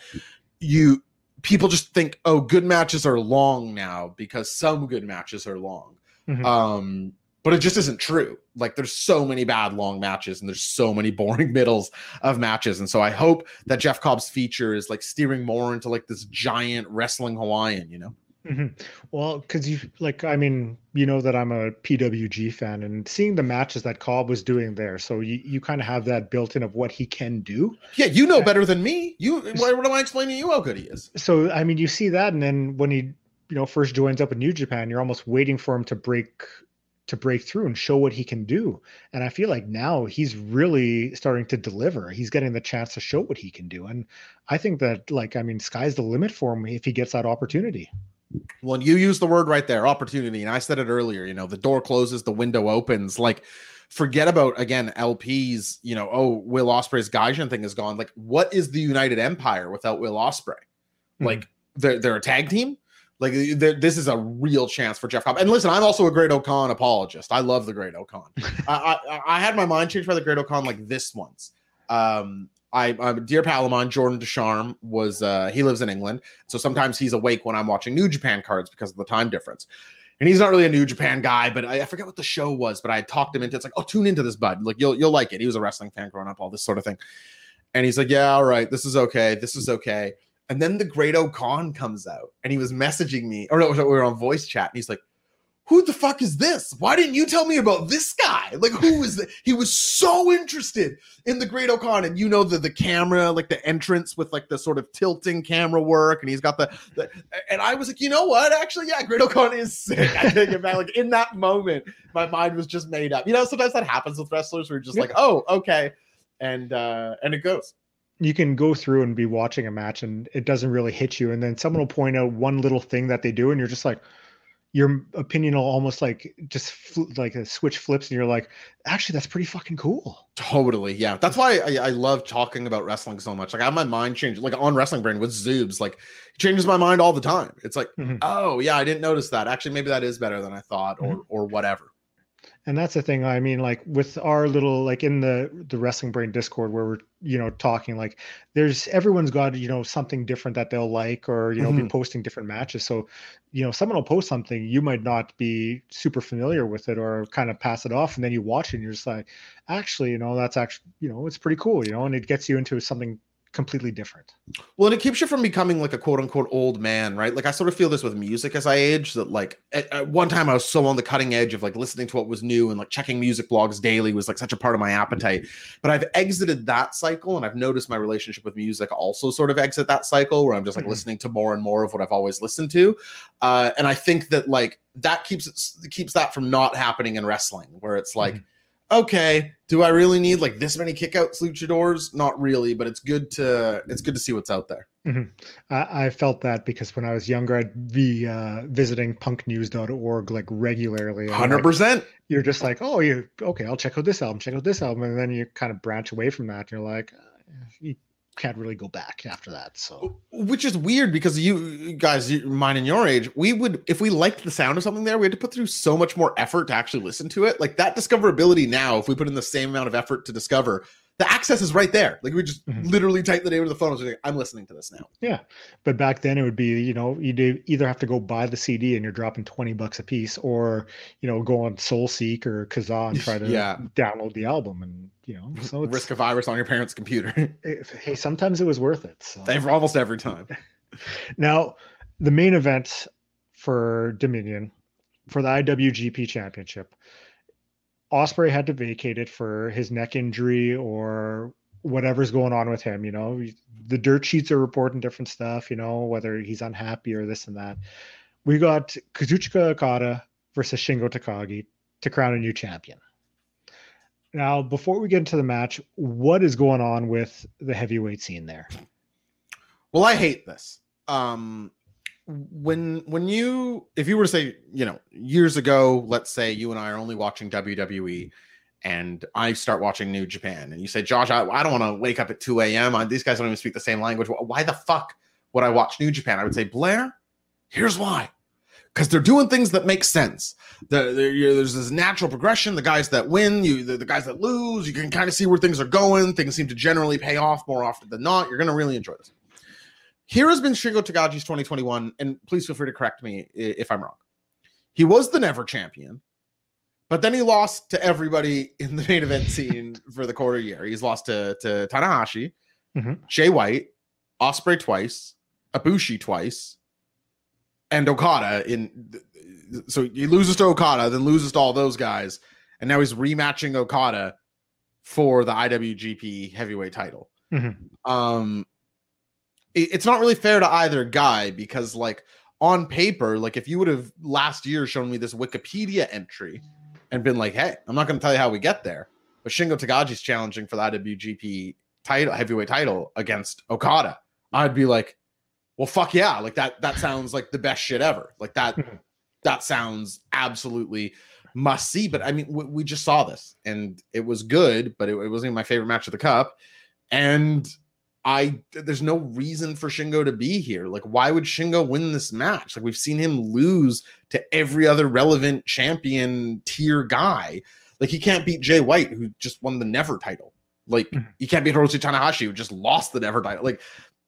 you people just think, oh, good matches are long now because some good matches are long. Mm-hmm. Um, but it just isn't true. Like there's so many bad long matches and there's so many (laughs) boring middles of matches. And so I hope that Jeff Cobb's feature is like steering more into like this giant wrestling Hawaiian, you know? Mm-hmm. Well, because you like, I mean, you know that I'm a PWG fan, and seeing the matches that Cobb was doing there, so you, you kind of have that built in of what he can do. Yeah, you know better than me. You, what, what am I explaining to you how good he is? So, I mean, you see that, and then when he, you know, first joins up in New Japan, you're almost waiting for him to break to break through and show what he can do. And I feel like now he's really starting to deliver. He's getting the chance to show what he can do. And I think that, like, I mean, sky's the limit for him if he gets that opportunity. Well, you use the word right there, opportunity. And I said it earlier, you know, the door closes, the window opens. Like, forget about again LPs, you know, oh, Will Ospreay's Gaijin thing is gone. Like, what is the United Empire without Will Ospreay? Mm-hmm. Like, they're, they're a tag team like this is a real chance for Jeff Cobb. And listen, I'm also a Great-O-Khan apologist. I love the Great-O-Khan. (laughs) I, I, I had my mind changed by the Great-O-Khan like this once. Um, I, I'm dear Palamon, Jordan Descharme, was uh, he lives in England, so sometimes he's awake when I'm watching New Japan cards because of the time difference. And he's not really a New Japan guy, but I, I forget what the show was. But I talked him into it's like, oh, tune into this, bud. Like you'll you'll like it. He was a wrestling fan growing up, all this sort of thing. And he's like, yeah, all right, this is okay, this is okay. And then the Great-O-Khan comes out and he was messaging me, or no, we were on voice chat, and he's like, who the fuck is this? Why didn't you tell me about this guy? Like, who is that? He was so interested in the Great-O-Khan, and you know the the camera, like the entrance with like the sort of tilting camera work, and he's got the, the and I was like, you know what? Actually, yeah, Great-O-Khan is sick. I take it back. Like in that moment, my mind was just made up. You know, sometimes that happens with wrestlers you're just yeah. like, oh, okay, and uh and it goes you can go through and be watching a match and it doesn't really hit you. And then someone will point out one little thing that they do and you're just like your opinion will almost like just fl- like a switch flips and you're like actually that's pretty fucking cool. Totally. Yeah. That's why I, I love talking about wrestling so much. Like i have my mind changed like on wrestling brain with zoobs like it changes my mind all the time. It's like mm-hmm. oh yeah i didn't notice that. Actually maybe that is better than i thought or mm-hmm. or whatever and that's the thing i mean like with our little like in the the wrestling brain discord where we're you know talking like there's everyone's got you know something different that they'll like or you know mm-hmm. be posting different matches so you know someone will post something you might not be super familiar with it or kind of pass it off and then you watch it and you're just like actually you know that's actually you know it's pretty cool you know and it gets you into something completely different. Well, and it keeps you from becoming like a quote unquote old man, right? Like I sort of feel this with music as I age that like at, at, one time I was so on the cutting edge of like listening to what was new and like checking music blogs daily was like such a part of my appetite. But I've exited that cycle and I've noticed my relationship with music also sort of exit that cycle where I'm just like mm-hmm. listening to more and more of what I've always listened to. Uh, and I think that like that keeps it keeps that from not happening in wrestling where it's like mm-hmm okay, do I really need like this many kickouts luchadors? Not really, but it's good to it's good to see what's out there. Mm-hmm. I, I, felt that because when I was younger, I'd be uh, visiting punknews.org like regularly. Hundred like, percent. You're just like, oh, you okay? I'll check out this album, check out this album, and then you kind of branch away from that. And you're like, uh, you can't really go back after that. So, which is weird because you guys, mine and your age, we would, if we liked the sound of something there, we had to put through so much more effort to actually listen to it. Like that discoverability now, if we put in the same amount of effort to discover, the access is right there. Like we just Mhm. literally type the name of the phone. and say, I'm listening to this now. Yeah, but back then it would be you know you'd e- either have to go buy the CD and you're dropping twenty bucks a piece, or you know go on SoulSeek or Kazaa and try to (laughs) Yeah. download the album, and you know so it's, Risk a virus on your parents' computer. (laughs) it- hey sometimes it was worth it. So. Almost every time. (laughs) Now, the main event for Dominion for the IWGP Championship, Ospreay had to vacate it for his neck injury or whatever's going on with him. You know, the dirt sheets are reporting different stuff. You know, whether he's unhappy or this and that. We got Kazuchika Okada versus Shingo Takagi to crown a new champion. Now, before we get into the match, what is going on with the heavyweight scene there? Well, I hate this. Um, when when you if you were to say you know years ago, let's say you and I are only watching WWE, and I start watching New Japan, and you say, Josh, I, I don't want to wake up at two a.m. I, these guys don't even speak the same language. Why the fuck would I watch New Japan? I would say, Blair, here's why. Because they're doing things that make sense. The, the, you- there's this natural progression. The guys that win, you the, the guys that lose, you can kind of see where things are going. Things seem to generally pay off more often than not. You're going to really enjoy this. Here has been Shingo Takagi's 2021, and please feel free to correct me if I'm wrong. He was the NEVER champion, but then he lost to everybody in the main event scene (laughs) for the quarter year. He's lost to, to Tanahashi, Mhm. Jay White, Ospreay twice, Ibushi twice, and Okada. In so he loses to Okada, then loses to all those guys, and now he's rematching Okada for the IWGP Heavyweight Title. Mhm. Um, it's not really fair to either guy because, like, on paper, like if you would have last year shown me this Wikipedia entry and been like, "Hey, I'm not going to tell you how we get there," but Shingo Takagi's challenging for the IWGP title, heavyweight title against Okada, I'd be like, "Well, fuck yeah!" Like that. That sounds like the best shit ever. Like that. (laughs) That sounds absolutely must see. But I mean, we, we just saw this, and it was good, but it, it wasn't even my favorite match of the cup. And I there's no reason for Shingo to be here. Like, why would Shingo win this match? Like, we've seen him lose to every other relevant champion tier guy. Like, he can't beat Jay White, who just won the NEVER title. Like, Mhm. he can't beat Hiroshi Tanahashi, who just lost the NEVER title. Like,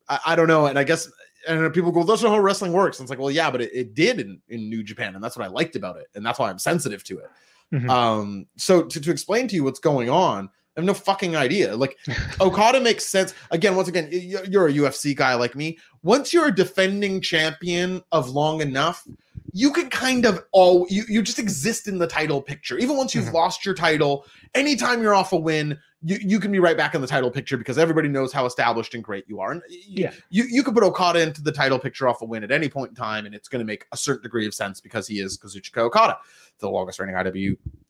I, I don't know. And I guess and people go, that's not how wrestling works. And it's like, well, yeah, but it, it did in, in New Japan, and that's what I liked about it, and that's why I'm sensitive to it. Mhm. Um, so to, to explain to you what's going on, I have no fucking idea. Like (laughs) Okada makes sense. Again, once again, you're a UFC guy like me. Once you're a defending champion of long enough, you can kind of all you, you just exist in the title picture. Even once you've Mhm. lost your title, anytime you're off a win, you, you can be right back in the title picture because everybody knows how established and great you are. And y- Yeah. you, you could put Okada into the title picture off a win at any point in time, and it's going to make a certain degree of sense because he is Kazuchika Okada, the longest reigning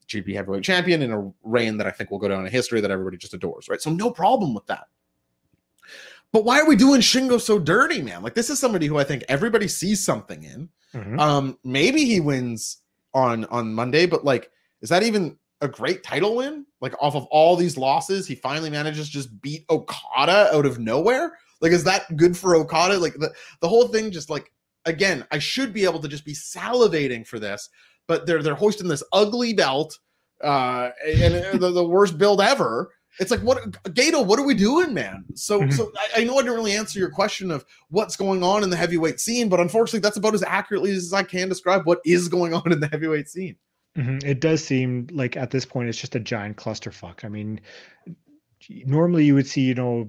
IWGP heavyweight champion in a reign that I think will go down in history that everybody just adores, right? So no problem with that. But why are we doing Shingo so dirty, man? Like this is somebody who I think everybody sees something in. Mhm. Um, maybe he wins on on Monday, but like, is that even a great title win? Like off of all these losses, he finally manages to just beat Okada out of nowhere. Like, is that good for Okada? Like the the whole thing, just like again, I should be able to just be salivating for this, but they're they're hoisting this ugly belt, uh, and uh, the, the worst build ever. It's like what Gedo, what are we doing, man? So Mhm. (laughs) so I, I know I didn't really answer your question of what's going on in the heavyweight scene, but unfortunately, that's about as accurately as I can describe what is going on in the heavyweight scene. Mhm. It does seem like at this point it's just a giant clusterfuck. I mean, normally you would see, you know,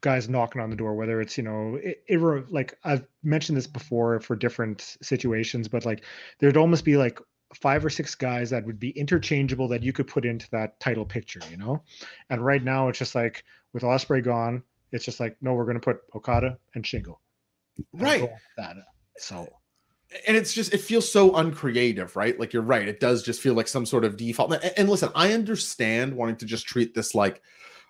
guys knocking on the door, whether it's, you know, it, it like I've mentioned this before for different situations, but like there'd almost be like five or six guys that would be interchangeable that you could put into that title picture, you know? And right now it's just like with Ospreay gone, it's just like, no, we're going to put Okada and Shingo. Right. That. So, and it's just it feels so uncreative right like you're right it does just feel like some sort of default and, and listen i understand wanting to just treat this like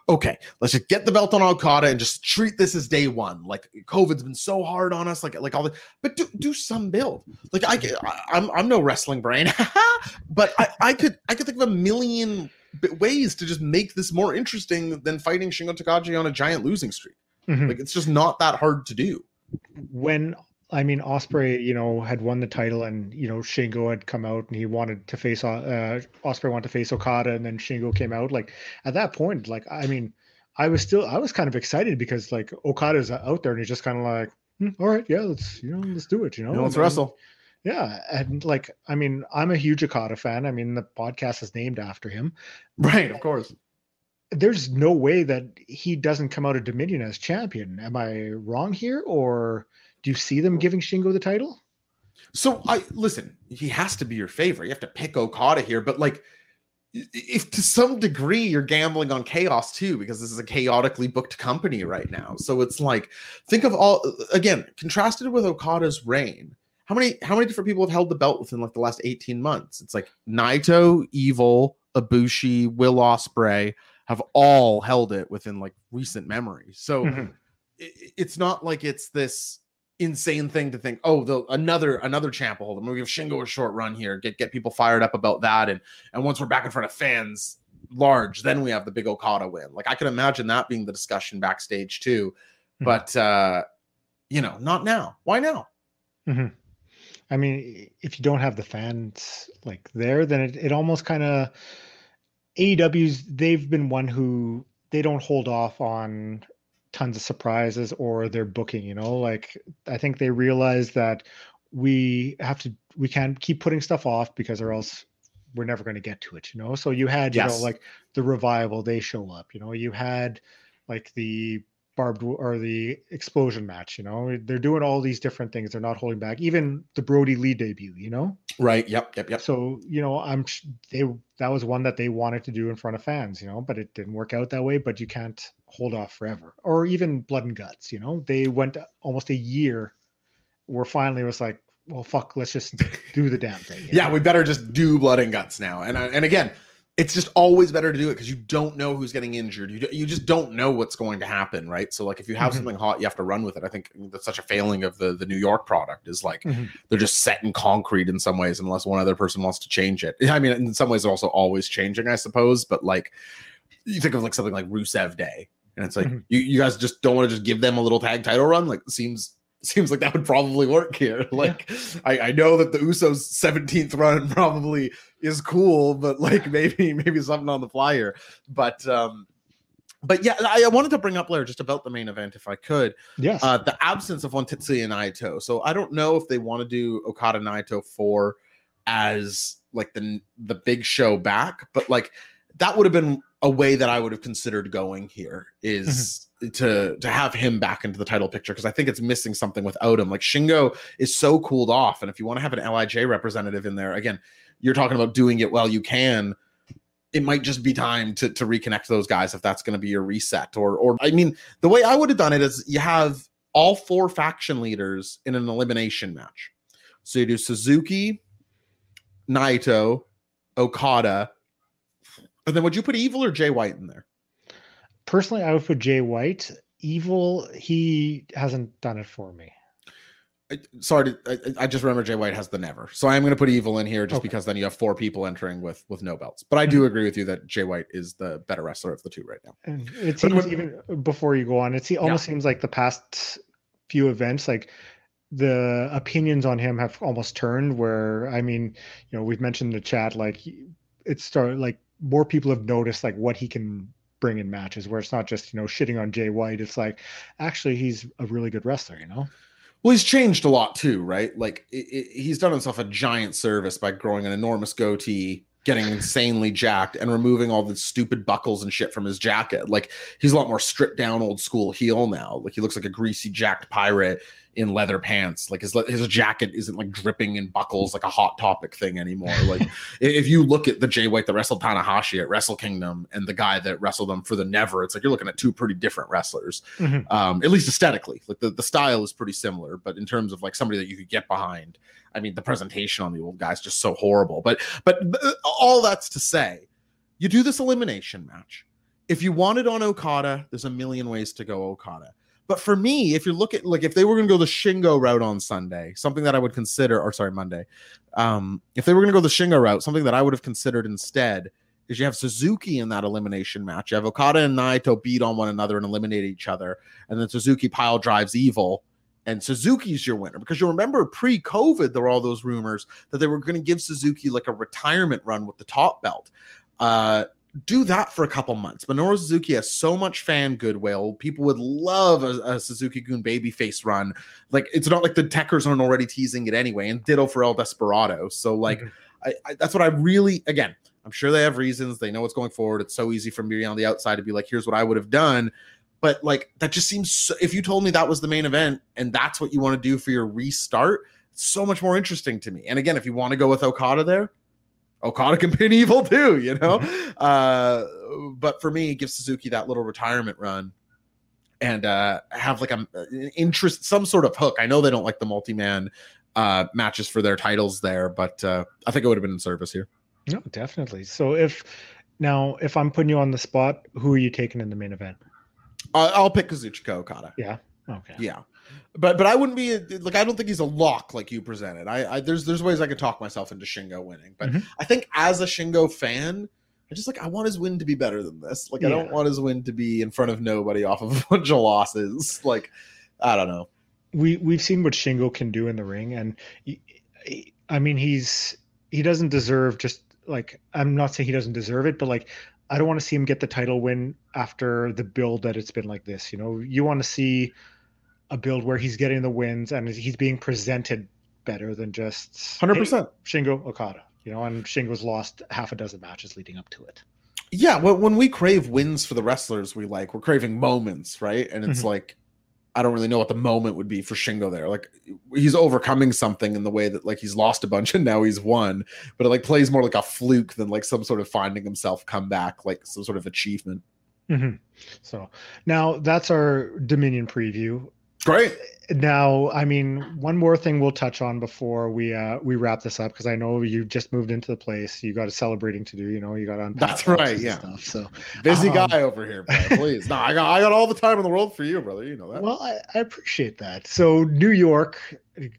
okay let's just get the belt on okada and just treat this as day one. Like covid's been so hard on us like like all the but do, do some build. Like i, I i'm i'm no wrestling brain (laughs) but i i could i could think of a million ways to just make this more interesting than fighting shingo takagi on a giant losing streak. Mhm. like it's just not that hard to do. When I mean, Ospreay, you know, had won the title, and you know, Shingo had come out, and he wanted to face uh, Ospreay wanted to face Okada, and then Shingo came out. Like at that point, like I mean, I was still I was kind of excited because like Okada's out there, and he's just kind of like, hmm, all right, yeah, let's you know, let's do it, you know, You know, let's And- wrestle. Yeah, and like I mean, I'm a huge Okada fan. I mean, the podcast is named after him. Right, of course. There's no way that he doesn't come out of Dominion as champion. Am I wrong here, or do you see them giving Shingo the title? So I listen, he has to be your favorite. You have to pick Okada here, but like if to some degree you're gambling on chaos too, because this is a chaotically booked company right now. So it's like think of all again, contrasted with Okada's reign. How many how many different people have held the belt within like the last 18 months? It's like Naito, Evil, Ibushi, Will Ospreay have all held it within like recent memory. So Mhm. i- it's not like it's this insane thing to think oh the another another champ will hold them. We'll give Shingo a short run here, get get people fired up about that, and and once we're back in front of fans large, then we have the big Okada win. Like I can imagine that being the discussion backstage too, Mhm. but uh you know, not now. Why now? I mean, if you don't have the fans like there, then it, it almost kind of AEW's they've been one who they don't hold off on tons of surprises or their booking, you know, like I think they realize that we have to we can't keep putting stuff off because or else we're never going to get to it, you know. So you had, you Yes. know, like the revival, they show up, you know, you had like the barbed or the explosion match, you know. They're doing all these different things. They're not holding back. Even the Brodie Lee debut, you know. Right. Yep. Yep. Yep. So you know, I'm they that was one that they wanted to do in front of fans, you know, but it didn't work out that way. But you can't hold off forever, or even Blood and Guts, you know. They went almost a year, where finally it was like, well, fuck, let's just do the damn thing. (laughs) Yeah, know? we better just do blood and guts now. And and again, it's just always better to do it because you don't know who's getting injured. You, you just don't know what's going to happen, right? So like if you have Mhm. something hot, you have to run with it. I think that's such a failing of the the New York product is like Mhm. they're just set in concrete in some ways unless one other person wants to change it. (laughs) I mean, in some ways they're also always changing, I suppose, but like you think of like something like Rusev Day and it's like Mhm. you, you guys just don't want to just give them a little tag title run like seems seems like that would probably work here. Like I, I know that the usos 17th run (laughs) probably is cool but like maybe maybe something on the flyer. But um but yeah I, I wanted to bring up Blair just about the main event if i could. Yes, uh the absence of one Tetsuya Naito so i don't know if they want to do okada Naito 4 as like the the big show back but like that would have been a way that I would have considered going here is mm-hmm. to to have him back into the title picture because I think it's missing something without him. Like Shingo is so cooled off, and if you want to have an Lij representative in there, again, you're talking about doing it while you can. It might just be time to to reconnect those guys if that's going to be your reset. Or or I mean, the way I would have done it is you have all four faction leaders in an elimination match. So you do Suzuki, Naito, Okada, and then would you put Evil or Jay White in there? personally, I would put Jay White. Evil, he hasn't done it for me. I- Sorry, I, I just remember Jay White has the NEVER, so I am going to put Evil in here just Okay. because then you have four people entering with with no belts. But I do mm-hmm. agree with you that Jay White is the better wrestler of the two right now. And it seems when- even before you go on, it almost seems like the past few events, like the opinions on him have almost turned. Where I mean, you know, we've mentioned in the chat, like it's started like more people have noticed like what he can bring in matches. Where it's not just you know shitting on Jay White. It's like actually he's a really good wrestler. You know. Well, he's changed a lot too, right? Like i i he's done himself a giant service by growing an enormous goatee, getting insanely jacked, and removing all the stupid buckles and shit from his jacket. Like he's a lot more stripped down, old school heel now. Like he looks like a greasy, jacked pirate in leather pants. Like his his jacket isn't like dripping in buckles like a hot topic thing anymore. Like (laughs) if you look at the Jay White that wrestled Tanahashi at Wrestle Kingdom and the guy that wrestled him for the NEVER, it's like you're looking at two pretty different wrestlers Mhm. um, at least aesthetically. Like the, the style is pretty similar, but in terms of like somebody that you could get behind, I mean, the presentation on the old guy's just so horrible. But but uh, all that's to say, you do this elimination match. If you want it on Okada, there's a million ways to go Okada. But for me, if you look at like if they were going to go the Shingo route on Sunday, something that I would consider, or sorry, Monday, um, if they were going to go the Shingo route, something that I would have considered instead is you have Suzuki in that elimination match. You have Okada and Naito beat on one another and eliminate each other, and then Suzuki pile drives Evil and Suzuki's your winner because you remember pre-COVID there were all those rumors that they were going to give Suzuki like a retirement run with the top belt. Uh, do that for a couple months. Minoru Suzuki has so much fan goodwill. People would love a, a Suzuki-gun babyface run. Like it's not like the Tekkers aren't already teasing it anyway, and ditto for El Desperado. So like, mm-hmm. I, I, that's what I really again. I'm sure they have reasons. They know what's going forward. It's so easy for me on the outside to be like, here's what I would have done. But like that just seems. So, if you told me that was the main event and that's what you want to do for your restart, it's so much more interesting to me. And again, if you want to go with Okada there, Okada can pin evil too, you know. Mm-hmm. Uh, but for me, give Suzuki that little retirement run and uh, have like a, an interest, some sort of hook. I know they don't like the multi-man uh, matches for their titles there, but uh, I think it would have been in service here. No, definitely. So if now if I'm putting you on the spot, who are you taking in the main event? I'll pick Kazuchika Okada. Yeah. Okay. Yeah but but I wouldn't be like I don't think he's a lock like you presented. I, I there's there's ways I could talk myself into Shingo winning, but mm-hmm. I think as a Shingo fan, I just like I want his win to be better than this. Like yeah. I don't want his win to be in front of nobody off of (laughs) a bunch of losses. Like I don't know. We we've seen what Shingo can do in the ring, and I mean he's he doesn't deserve just like I'm not saying he doesn't deserve it, but like I don't want to see him get the title win after the build that it's been like this. You know, you want to see a build where he's getting the wins and he's being presented better than just hundred hey, percent Shingo Okada. You know, and Shingo's lost half a dozen matches leading up to it. Yeah, well, when we crave wins for the wrestlers we like, we're craving moments, right? And it's mm-hmm. like I don't really know what the moment would be for Shingo there. Like he's overcoming something in the way that like he's lost a bunch (laughs) and now he's won, but it like plays more like a fluke than like some sort of finding himself comeback, like some sort of achievement. Mm-hmm. So now that's our Dominion preview. Great. Now, I mean, one more thing we'll touch on before we uh we wrap this up because I know you just moved into the place. You got a celebrating to do. You know, you got on. That's right. Yeah. Stuff, so busy um, guy over here, bro, please. no, I got I got all the time in the world for you, brother. You know that. Well, I, I appreciate that. So New York,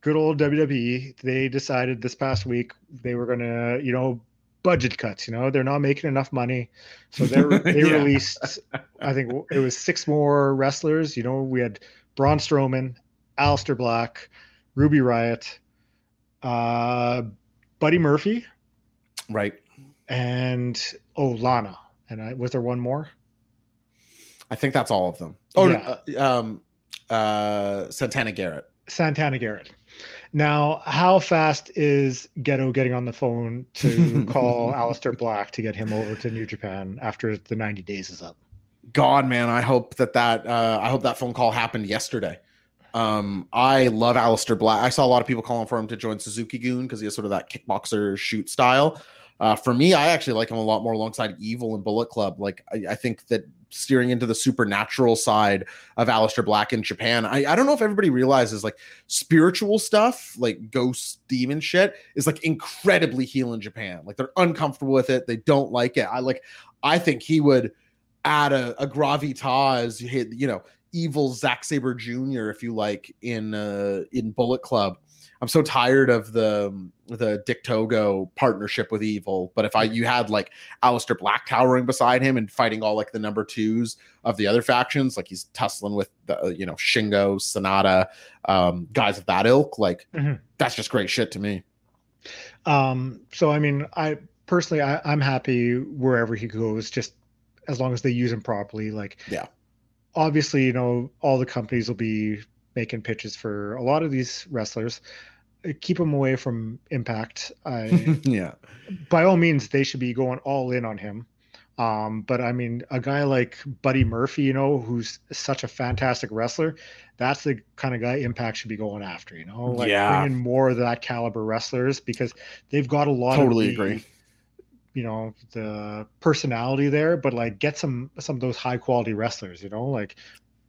good old WWE, they decided this past week they were gonna, you know, budget cuts. You know, they're not making enough money, so they (laughs) they yeah. released. I think it was six more wrestlers. You know, we had Braun Strowman, Aleister Black, Ruby Riott, uh, Buddy Murphy, right, and oh Lana, and I, was there one more? I think that's all of them. Oh, yeah. uh, um, uh, Santana Garrett. Santana Garrett. Now, how fast is Gedo getting on the phone to (laughs) call Aleister Black to get him over to New Japan after the 90 days is up? God, man, I hope that that uh, I hope that phone call happened yesterday. Um, I love Aleister Black. I saw a lot of people calling for him to join Suzuki-gun because he has sort of that kickboxer shoot style. Uh, for me, I actually like him a lot more alongside Evil and Bullet Club. Like, I, I, think that steering into the supernatural side of Aleister Black in Japan, I, I don't know if everybody realizes like spiritual stuff, like ghost demon shit, is like incredibly heel in Japan. Like, they're uncomfortable with it, they don't like it. I like, I think he would add a, a gravitas, you hit, you know, evil Zack Sabre Jr. if you like in uh, in Bullet Club. I'm so tired of the the Dick Togo partnership with Evil. But if I you had like Aleister Black towering beside him and fighting all like the number twos of the other factions, like he's tussling with the uh, you know Shingo, Sanada, um, guys of that ilk, like mm-hmm. that's just great shit to me. Um, so I mean, I personally I, I'm happy wherever he goes, just as long as they use them properly. Like, yeah, obviously, you know, all the companies will be making pitches for a lot of these wrestlers. Uh, keep them away from Impact. I, (laughs) yeah, by all means, they should be going all in on him. Um, but I mean, a guy like Buddy Murphy, you know, who's such a fantastic wrestler, that's the kind of guy Impact should be going after. You know, like yeah. bringing more of that caliber wrestlers because they've got a lot. Totally of the, agree you know the personality there but like get some some of those high quality wrestlers you know like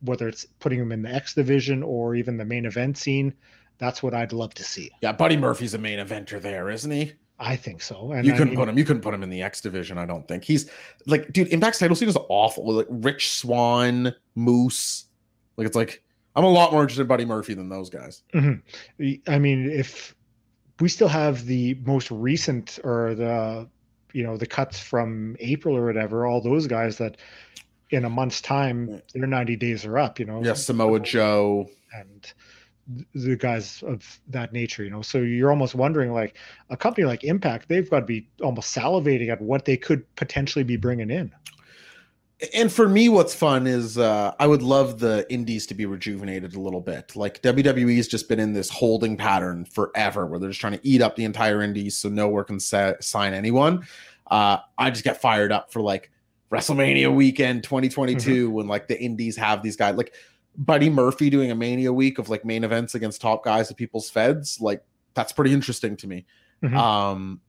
whether it's putting them in the x division or even the main event scene that's what i'd love to see yeah buddy murphy's a main eventer there isn't he I think so. And you couldn't mean, put him. You couldn't put him in the X division. I don't think he's like, dude. Impact's title scene is awful. Like Rich Swann, Moose. Like it's like I'm a lot more interested in Buddy Murphy than those guys. Mm-hmm. I mean, if we still have the most recent or the you know the cuts from April or whatever, all those guys that in a month's time their 90 days are up. You know, yeah, Samoa Joe and the guys of that nature, you know. So you're almost wondering, like a company like Impact, they've got to be almost salivating at what they could potentially be bringing in. And for me, what's fun is uh, I would love the indies to be rejuvenated a little bit. Like WWE's just been in this holding pattern forever, where they're just trying to eat up the entire indies, so nowhere can sa- sign anyone. Uh, I just get fired up for like WrestleMania weekend 2022 mm-hmm. when like the indies have these guys like Buddy Murphy doing a Mania week of like main events against top guys at people's feds. Like that's pretty interesting to me. Mm-hmm. Um,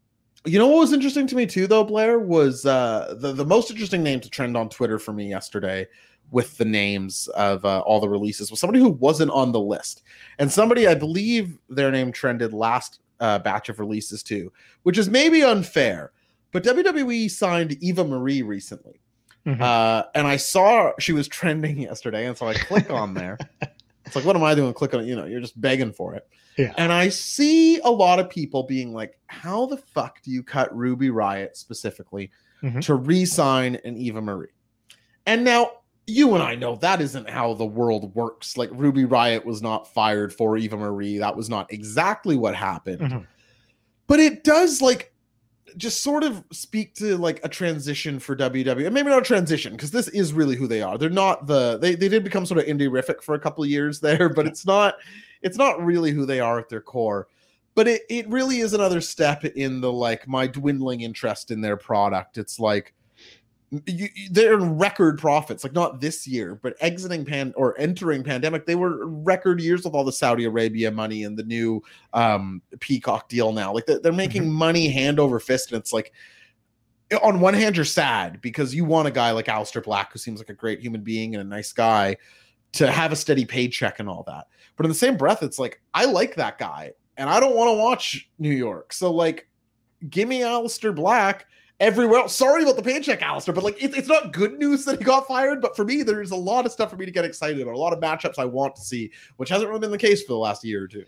you know what was interesting to me too, though, Blair was uh, the the most interesting name to trend on Twitter for me yesterday with the names of uh, all the releases was somebody who wasn't on the list, and somebody I believe their name trended last uh, batch of releases too, which is maybe unfair. But WWE signed Eva Marie recently, Mm-hmm. Uh, and I saw she was trending (laughs) yesterday, and so I click on there. (laughs) it's like, what am I doing? Click on it. You know, you're just begging for it. Yeah. And I see a lot of people being like, how the fuck do you cut Ruby Riott specifically mm-hmm. to re-sign an Eva Marie? And now you and I know that isn't how the world works. Like Ruby Riott was not fired for Eva Marie. That was not exactly what happened. Mm-hmm. But it does like just sort of speak to like a transition for WWE, and maybe not a transition because this is really who they are. They're not the they they did become sort of indie rific for a couple of years there, but it's not it's not really who they are at their core. But it it really is another step in the like my dwindling interest in their product. It's like you, they're in record profits, like not this year, but exiting pan or entering pandemic, they were record years with all the Saudi Arabia money and the new um, Peacock deal now. Like they're, they're making mm-hmm. money hand over fist, and it's like on one hand you're sad because you want a guy like Aleister Black who seems like a great human being and a nice guy to have a steady paycheck and all that. But in the same breath, it's like I like that guy and I don't want to watch New York. So like, give me Aleister Black everywhere else. Sorry about the paycheck, Aleister, but like it, it's not good news that he got fired. But for me, there's a lot of stuff for me to get excited about, a lot of matchups I want to see, which hasn't really been the case for the last year or two.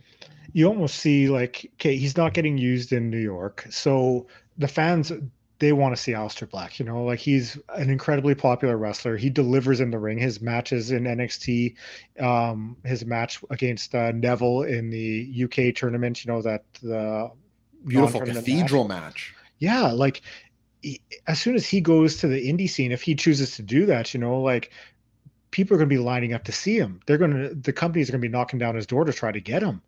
You almost see like, okay, he's not getting used in New York, so the fans they want to see Aleister Black. You know, like he's an incredibly popular wrestler. He delivers in the ring. His matches in NXT, um, his match against uh, Neville in the UK tournament. You know that the beautiful cathedral match. match. Yeah, like as soon as he goes to the indie scene, if he chooses to do that, you know, like people are going to be lining up to see him. They're going to, the companies are going to be knocking down his door to try to get him.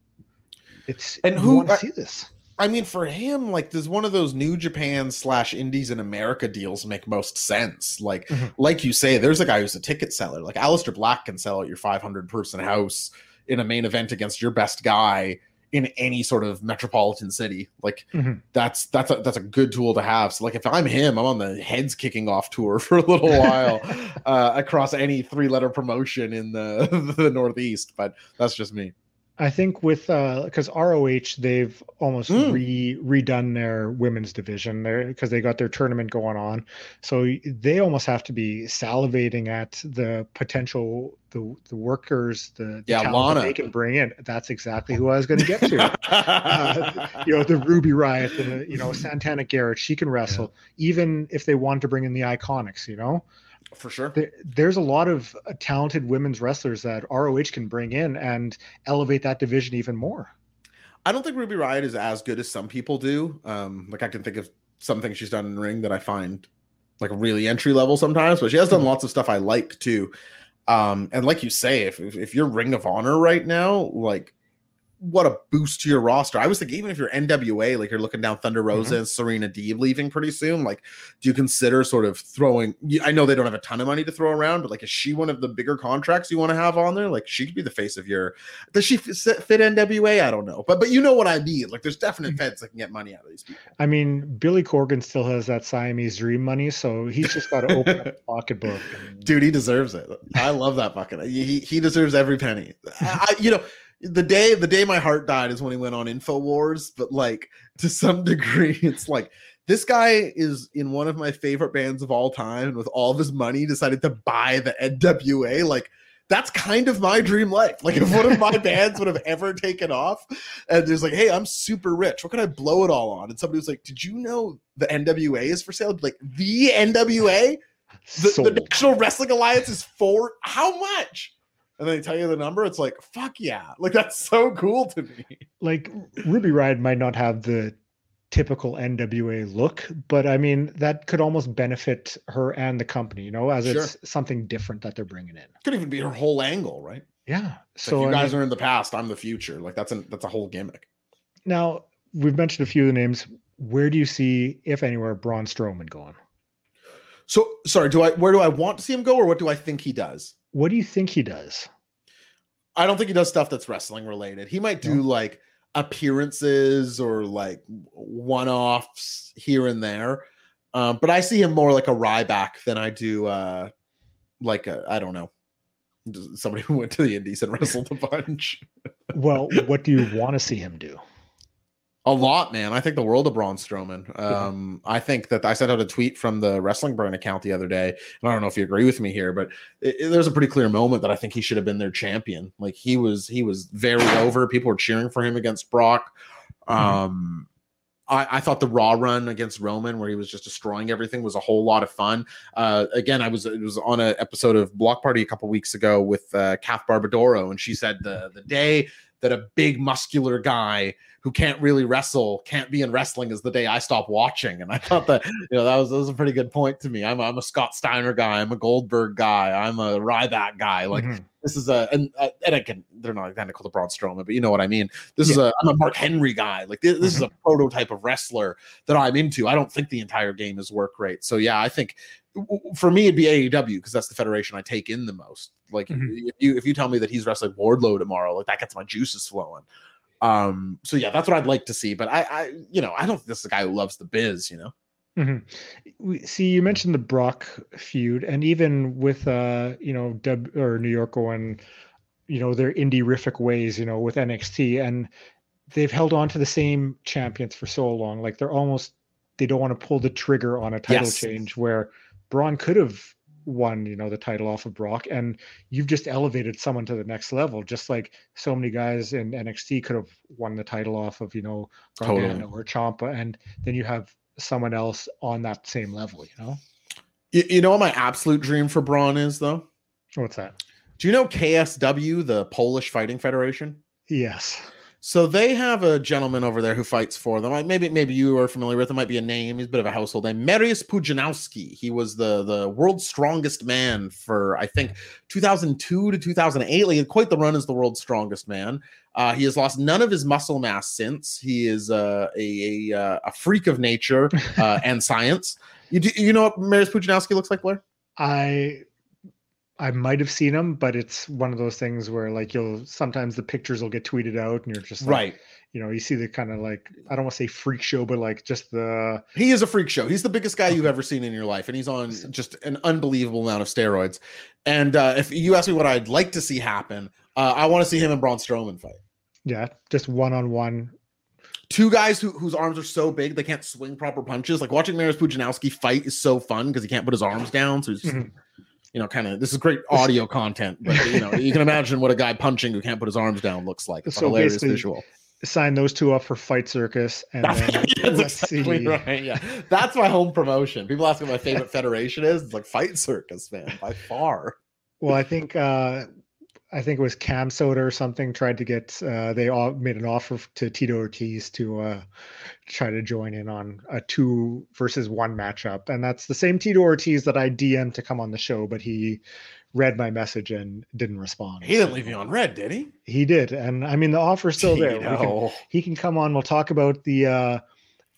It's and who want to see this? I mean, for him, like, does one of those New Japan slash Indies in America deals make most sense? Like, mm-hmm. like you say, there's a guy who's a ticket seller. Like Aleister Black can sell at your 500 person house in a main event against your best guy in any sort of metropolitan city. Like mm-hmm. that's that's a that's a good tool to have. So like if I'm him, I'm on the heads kicking off tour (laughs) for a little while (laughs) uh, across any three letter promotion in the (laughs) the Northeast. But that's just me. I think with uh because uh, ROH they've almost mm. re redone their women's division there because they got their tournament going on, so they almost have to be salivating at the potential the the workers the, the yeah Lana they can bring in. That's exactly who I was going to get to. (laughs) uh, you know the Ruby Riott, the you know Santana Garrett, she can wrestle yeah. even if they want to bring in the Iconics. You know, for sure. There, there's a lot of uh, talented women's wrestlers that ROH can bring in and elevate that division even more. I don't think Ruby Riott is as good as some people do. Um, like I can think of some things she's done in ring that I find like really entry level sometimes, but she has done lots of stuff I like too. Um, and like you say, if, if, if you're Ring of Honor right now, like what a boost to your roster. I was thinking, even if you're NWA, like you're looking down Thunder Rosa mm-hmm. and Serena Deeb leaving pretty soon, like, do you consider sort of throwing? I know they don't have a ton of money to throw around, but like, is she one of the bigger contracts you want to have on there? Like, she could be the face of your. Does she fit, fit NWA? I don't know, but but you know what I mean. Like, there's definite feds mm-hmm. that can get money out of these people. I mean, Billy Corgan still has that Siamese dream money, so he's just got to open up the (laughs) pocketbook. And... Dude, he deserves it. I love that bucket. He he deserves every penny. I, you know the day the day my heart died is when he went on infowars but like to some (laughs) degree it's like this guy is in one of my favorite bands of all time and with all of his money decided to buy the nwa like that's kind of my dream life. Like if one of my (laughs) bands would have ever taken off and there's like hey i'm super rich what can i blow it all on? And somebody was like did you know the nwa is for sale? Like the nwa the, the national wrestling alliance is for how much and they tell you the number, it's like, fuck yeah. (laughs) Like that's so cool to me. Like Ruby Riott might not have the typical NWA look, but I mean that could almost benefit her and the company, you know, as Sure. it's something different that they're bringing in. Could even be her whole angle, right? Yeah. So So you I guys mean, are in the past, I'm the future. Like that's a that's a whole gimmick. now we've mentioned a few of the names. Where do you see, if anywhere, Braun Strowman going? So sorry, do I where do I want to see him go or what do I think he does? What do you think he does? I don't think he does stuff that's wrestling related. He might do No? like appearances or like one-offs here and there. Um, but I see him more like a Ryback than I do uh like a I don't know somebody who went to the Indies and wrestled a bunch. Well, what do you want to see him do? A lot, man. I think the world of Braun Strowman. Um, I think that I sent out a tweet from the Wrestling Burn account the other day, and I don't know if you agree with me here, but it, it- there's a pretty clear moment that I think he should have been their champion. Like he was, he was very over. People were cheering for him against Brock. Um, I, I thought the Raw run against Roman, where he was just destroying everything, was a whole lot of fun. Uh, again, I was it was on an episode of Block Party a couple weeks ago with uh, Kath Barbadoro, and she said the the day that a big muscular guy who can't really wrestle can't be in wrestling is the day I stop watching. And I thought that you know that was that was a pretty good point to me. I'm a, I'm a Scott Steiner guy. I'm a Goldberg guy. I'm a Ryback guy. Like Mhm. this is a and uh, and again they're not identical to Braun Strowman, but you know what I mean. This is a I'm a Mark Henry guy. Like this, this is a prototype of wrestler that I'm into. I don't think the entire game is work rate. So yeah, I think for me it'd be AEW because that's the federation I take in the most. Like Mhm. if you if you tell me that he's wrestling Wardlow tomorrow, like that gets my juices flowing. Um, so yeah, that's what I'd like to see. But I, I, you know, I don't think this is a guy who loves the biz. You know, Mhm. We see you mentioned the Brock feud, and even with uh, you know, W or New York going, you know, their indie-rific ways, you know, with NXT, and they've held on to the same champions for so long. Like they're almost they don't want to pull the trigger on a title Yes. change where Braun could have won, you know, the title off of Brock, and you've just elevated someone to the next level, just like so many guys in NXT could have won the title off of, you know, Totally. Or Ciampa, and then you have someone else on that same level, you know? you, you know what my absolute dream for Braun is though. What's that? Do you know KSW, the Polish Fighting Federation? Yes. So they have a gentleman over there who fights for them. Like, Maybe maybe you are familiar with him. Might be a name. He's a bit of a household name. Mariusz Pudzianowski. He was the the world's strongest man for I think 2002 to 2008. Like quite the run as the world's strongest man. Uh, he has lost none of his muscle mass since. He is uh, a a, uh, a freak of nature uh, (laughs) and science. You do, you know what Mariusz Pudzianowski looks like, Blair? I I might have seen him, but it's one of those things where like you'll sometimes the pictures will get tweeted out and you're just like, Right. you know, you see the kind of like I don't want to say freak show, but like just the He is a freak show. He's the biggest guy you've ever seen in your life, and he's on just an unbelievable amount of steroids. And uh, if you ask me what I'd like to see happen, uh, I want to see him and Braun Strowman fight. yeah, just one on one. Two guys who, whose arms are so big they can't swing proper punches. Like watching Mariusz Pudzianowski fight is so fun because he can't put his arms down. So he's just, Mhm. You know, kind of this is great (laughs) audio content, but you know, you can imagine what a guy punching who can't put his arms down looks like. It's a So hilarious visual. Sign those two up for Fight Circus, and then (laughs) That's exactly right. Yeah, that's my home promotion. People ask me what my favorite federation is. It's like Fight Circus, man, by far. Well, I think uh I think it was CamSoda or something tried to get uh they all made an offer to Tito Ortiz to uh try to join in on a two versus one matchup. And that's the same Tito Ortiz that I DM'd to come on the show, but he read my message and didn't respond. He didn't leave you on read, did he? He did. And I mean the offer's still (laughs) there. Can- he can come on. We'll talk about the uh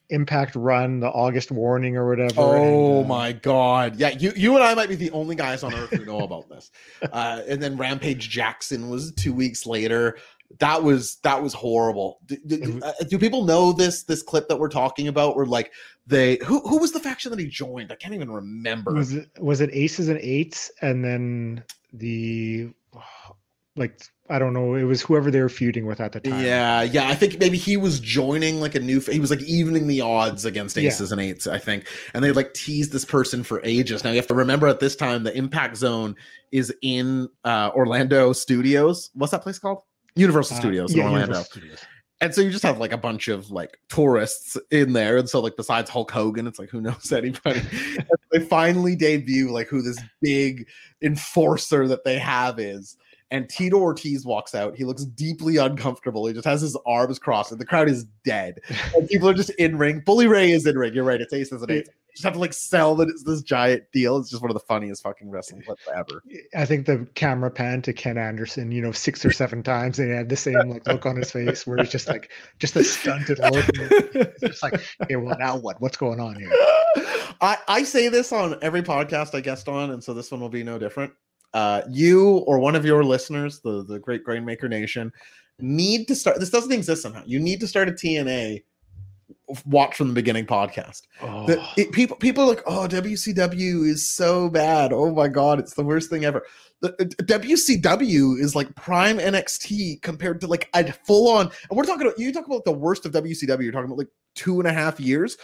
impact run, the August warning or whatever. Oh and, uh, my god. Yeah, you you and I might be the only guys on earth who know about this. (laughs) Uh, and then Rampage Jackson was two weeks later. That was that was horrible. Do, do, uh, do people know this this clip that we're talking about? Where like they who who was the faction that he joined? I can't even remember. was it was it aces and eights and then the like i don't know it was whoever they were feuding with at the time Yeah, yeah. I think maybe he was joining like a new. He was like evening the odds against Yeah. aces and eights. I think, and they like teased this person for ages. Now you have to remember at this time the Impact Zone is in uh, Orlando Studios. What's that place called? Universal Uh, Studios in yeah, Orlando. Universal Studios. And so you just have like a bunch of like tourists in there. And so like besides Hulk Hogan, it's like who knows (laughs) anybody. (laughs) They finally debut like who this big enforcer that they have is. And Tito Ortiz walks out. He looks deeply uncomfortable. He just has his arms crossed, and the crowd is dead. (laughs) And people are just in ring. Bully Ray is in ring. You're right. It's aces and eights. Just have to like sell that it's this giant deal. It's just one of the funniest fucking wrestling clips ever. I think the camera pan to Ken Anderson, you know, six or seven times, and he had the same like look on his face where he's just like just a stunted look. It's just like, okay, well now what? What's going on here? I, I say this on every podcast I guest on, and so this one will be no different. Uh, you or one of your listeners, the the Great Grainmaker Nation, need to start. This doesn't exist somehow. You need to start a TNA watch from the beginning podcast. Oh, The- it- people people are like, oh, WCW is so bad. Oh my god, it's the worst thing ever. The, uh, WCW is like prime NXT compared to like a full on. And we're talking about you talk about the worst of WCW. You're talking about like two and a half years.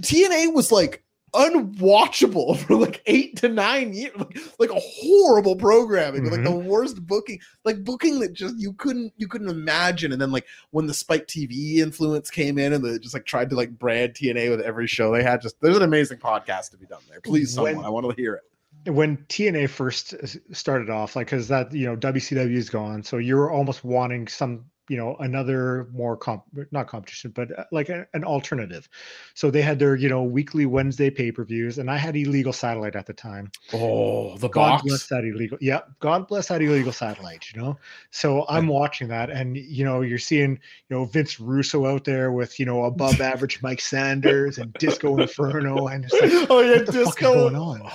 TNA was like unwatchable (laughs) for like eight to nine years, like, like a horrible programming, with like the mm-hmm. worst booking, like booking that just you couldn't you couldn't imagine. And then like when the Spike TV influence came in and they just like tried to like brand TNA with every show they had, just there's an amazing podcast to be done there. Please, When- someone, I want to hear it. when TNA first uh, started off, like, because that you know WCW is gone, so you're almost wanting some, you know, another more comp, not competition, but uh, like a, an alternative. So they had their, you know, weekly Wednesday pay per views, and I had illegal satellite at the time. Oh, the God box. bless that illegal. Yeah, God bless that illegal satellite. You know, so I'm watching that, and you know, you're seeing, you know, Vince Russo out there with, you know, above (laughs) average Mike Sanders and Disco Inferno, and it's like, oh yeah, what the fuck is disco. going on?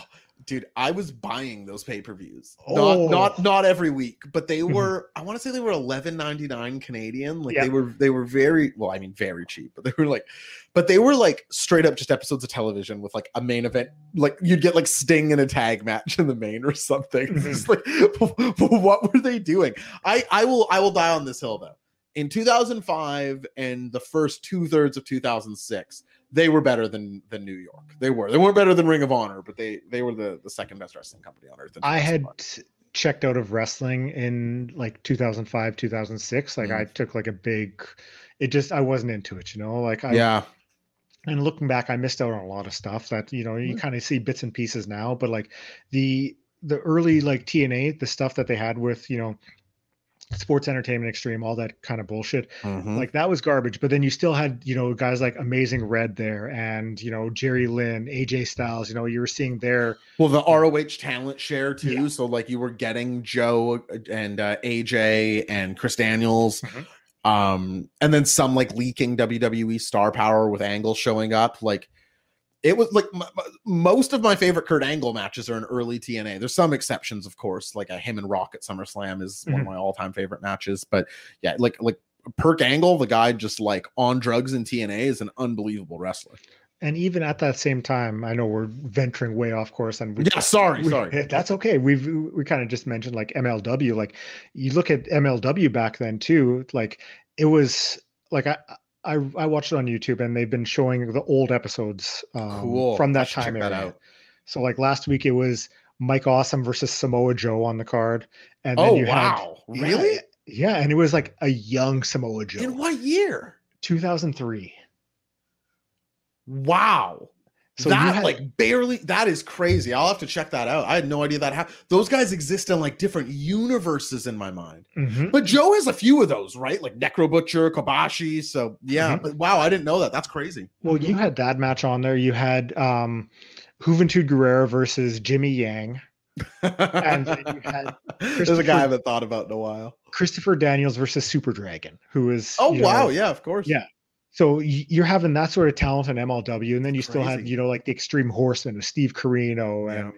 Dude, I was buying those pay per views. Oh. Not not not every week, but they Mhm. were. I want to say they were eleven ninety nine Canadian. Like they were they were very well. I mean, very cheap, but they were like, but they were like straight up just episodes of television with like a main event. Like you'd get like Sting in a tag match in the main or something. (laughs) Just like, (laughs) what were they doing? I I will I will die on this hill though. In 2005 and the first two thirds of 2006, they were better than than New York. They were. They weren't better than Ring of Honor, but they they were the the second best wrestling company on earth. I had 2005. checked out of wrestling in like 2005, 2006. Like Mm. I took like a big, it just, I wasn't into it, you know, like I, yeah. and looking back, I missed out on a lot of stuff that, you know, you Mm. kind of see bits and pieces now, but like the, the early like TNA, the stuff that they had with, you know, sports entertainment extreme, all that kind of bullshit, Mhm. like that was garbage. But then you still had, you know, guys like Amazing Red there and, you know, Jerry Lynn, AJ Styles, you know, you were seeing their, well, the ROH talent share too. Yeah. So like you were getting Joe and uh, AJ and Chris Daniels. Mhm. Um, and then some like leaking WWE star power with Angle showing up. Like it was like m- m- most of my favorite Kurt Angle matches are in early TNA. There's some exceptions, of course, like a him and Rock at SummerSlam is one of mm-hmm. my all time favorite matches. But yeah, like like Perk Angle, the guy just like on drugs in TNA is an unbelievable wrestler. and even at that same time, I know we're venturing way off course and we Yeah, sorry, we- sorry. (laughs) That's okay. We've we kind of just mentioned like MLW. Like you look at MLW back then too. Like it was like I I, I watched it on YouTube and they've been showing the old episodes um, Cool. from that time check that. So like last week it was Mike Awesome versus Samoa Joe on the card, and then Oh you wow, had really? yeah, yeah, and it was like a young Samoa Joe, In what year? 2003. Wow. So that had- like barely that is crazy. I'll have to check that out. I had no idea that happened. Those guys exist in like different universes in my mind. Mhm. But Joe has a few of those, right? Like Necro Butcher, Kobashi. So yeah, Mhm. but wow, I didn't know that. That's crazy. Well, you had that match on there. You had um, Juventud Guerrera versus Jimmy Yang. And you had (laughs) There's a guy I haven't thought about in a while. Christopher Daniels versus Super Dragon, who is Oh you know, wow, yeah, of course. Yeah. So you're having that sort of talent in MLW, and then you still have you know like the Extreme Horsemen with Steve Corino Yeah. and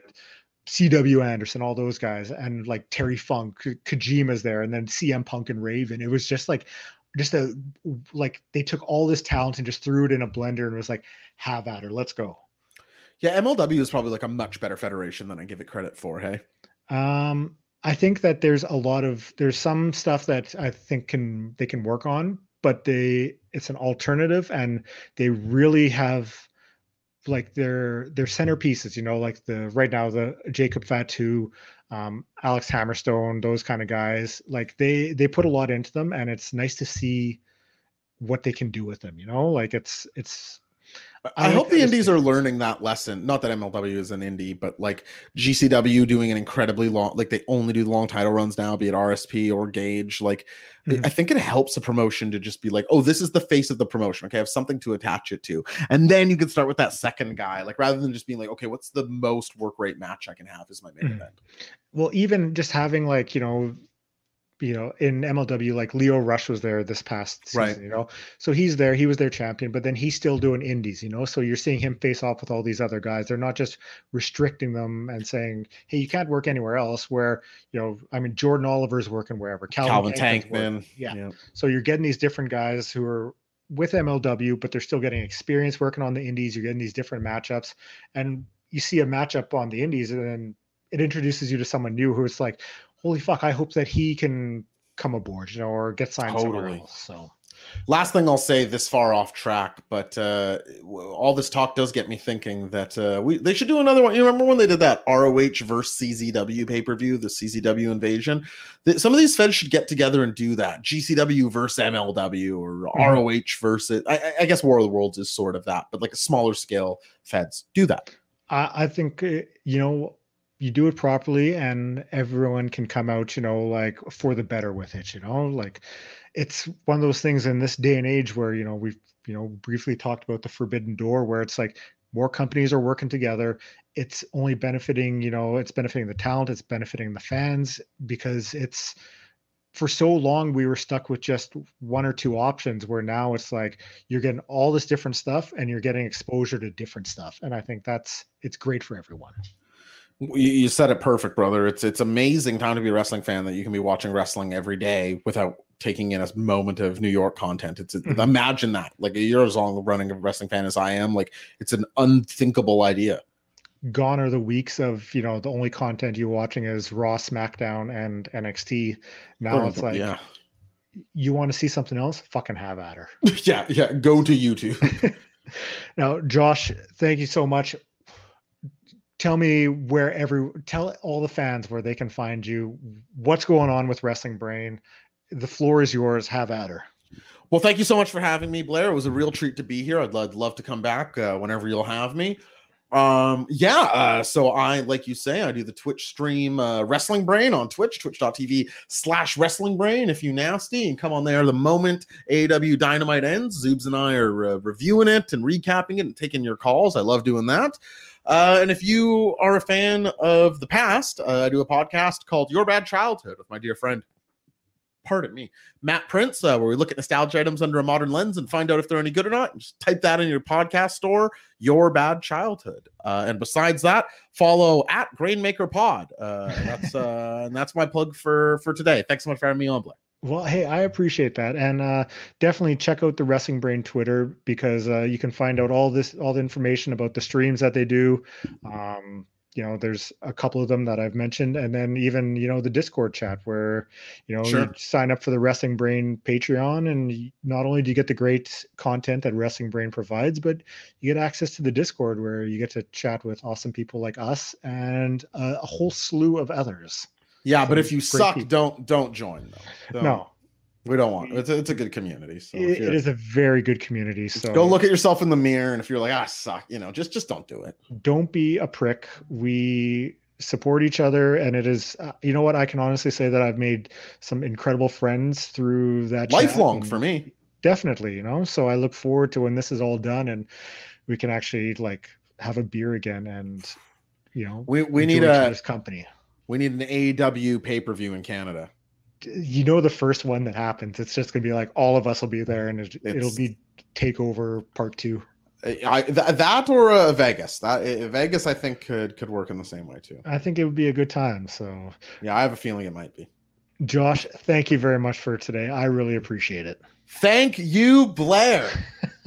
C.W. Anderson, all those guys, and like Terry Funk, Kojima's there, and then CM Punk and Raven. It was just like just a like they took all this talent and just threw it in a blender and was like, have at her, let's go. Yeah, MLW is probably like a much better federation than I give it credit for. Hey. Um, I think that there's a lot of there's some stuff that I think can they can work on, but they it's an alternative and they really have like their their centerpieces, you know, like the right now the Jacob Fatu, um, Alex Hammerstone, those kind of guys, like they they put a lot into them and it's nice to see what they can do with them, you know? Like it's it's I, I hope the indies are learning that lesson. Not that MLW is an indie, but like GCW doing an incredibly long, like they only do long title runs now, be it RSP or Gage. Like, mm-hmm. I think it helps a promotion to just be like, oh, this is the face of the promotion. Okay, I have something to attach it to, and then you can start with that second guy. Like, rather than just being like, okay, what's the most work rate match I can have is my main mm-hmm. event. Well, even just having like you know you know, in MLW, like Lio Rush was there this past season, right. you know, so he's there, he was their champion, but then he's still doing indies, you know, so you're seeing him face off with all these other guys. They're not just restricting them and saying, hey, you can't work anywhere else. Where, you know, I mean, Jordan Oliver's working wherever, Calvin, Calvin Tankman, yeah. yeah. So you're getting these different guys who are with MLW, but they're still getting experience working on the indies. You're getting these different matchups, and you see a matchup on the indies, and then it introduces you to someone new who it's like, holy fuck, I hope that he can come aboard, you know, or get signed totally. somewhere else. So last thing I'll say this far off track, but uh, all this talk does get me thinking that uh, we they should do another one. You remember when they did that ROH versus CZW pay per view, the CZW invasion? That some of these feds should get together and do that. GCW versus MLW or mm-hmm. ROH versus. I, I, guess War of the Worlds is sort of that, but like a smaller scale feds do that. I, I think uh, you know you do it properly and everyone can come out you know like for the better with it you know? Like it's one of those things in this day and age where you know we've you know briefly talked about the forbidden door where it's like more companies are working together. It's only benefiting you know it's benefiting the talent it's benefiting the fans because it's for so long we were stuck with just one or two options where now it's like you're getting all this different stuff and you're getting exposure to different stuff. And i think that's it's great for everyone you said it perfect, brother. It's it's amazing time to be a wrestling fan that you can be watching wrestling every day without taking in a moment of New York content. It's mm-hmm. imagine that. Like you're as long running a wrestling fan as I am. Like it's an unthinkable idea. Gone are the weeks of you know the only content you're watching is Raw, SmackDown, and NXT. Now it's like yeah. you want to see something else? Fucking have at her. (laughs) yeah, yeah. Go to YouTube. (laughs) now, Josh, thank you so much tell me where every tell all the fans where they can find you. What's going on with wrestling brain? The floor is yours. Have at her. Well thank you so much for having me blair. It was a real treat to be here. I'd love, love to come back uh, whenever you'll have me. Um yeah uh, so i like you say i do the twitch stream uh, wrestling brain on twitch twitch.tv slash wrestling brain if you nasty and come on there the moment AEW dynamite ends. Zoobs and i are uh, reviewing it and recapping it and taking your calls. I love doing that uh, and if you are a fan of the past, uh, I do a podcast called Your Bad Childhood with my dear friend, pardon me, Matt Prince, uh, where we look at nostalgia items under a modern lens and find out if they're any good or not. Just type that in your podcast store, Your Bad Childhood. Uh, and besides that, follow at Grainmaker Pod. Uh, that's uh, and that's my plug for for today. Thanks so much for having me on, Blair. Well, hey, I appreciate that, and uh, definitely check out the Wrestling Brain Twitter because uh, you can find out all this, all the information about the streams that they do. Um, you know, there's a couple of them that I've mentioned, and then even you know the Discord chat where you know sure. you sign up for the Wrestling Brain Patreon, and not only do you get the great content that Wrestling Brain provides, but you get access to the Discord where you get to chat with awesome people like us and uh, a whole slew of others. Yeah, but if you suck, people. don't don't join though. Don't. No. We don't want it's a, it's a good community. So it, it is a very good community. So go look at yourself in the mirror, and if you're like, ah, I suck, you know, just just don't do it. Don't be a prick. We support each other, and it is, uh, you know what? I can honestly say that I've made some incredible friends through that. Lifelong for me, definitely. You know, so I look forward to when this is all done, and we can actually like have a beer again, and you know, we we need a company. We need an AEW pay per view in Canada. You know, the first one that happens, it's just gonna be like all of us will be there, and it, will be Takeover Part Two. I, th- that or uh, Vegas. That uh, Vegas, I think could could work in the same way too. I think it would be a good time. So yeah, I have a feeling it might be. Josh, thank you very much for today. I really appreciate it. Thank you, Blair. (laughs)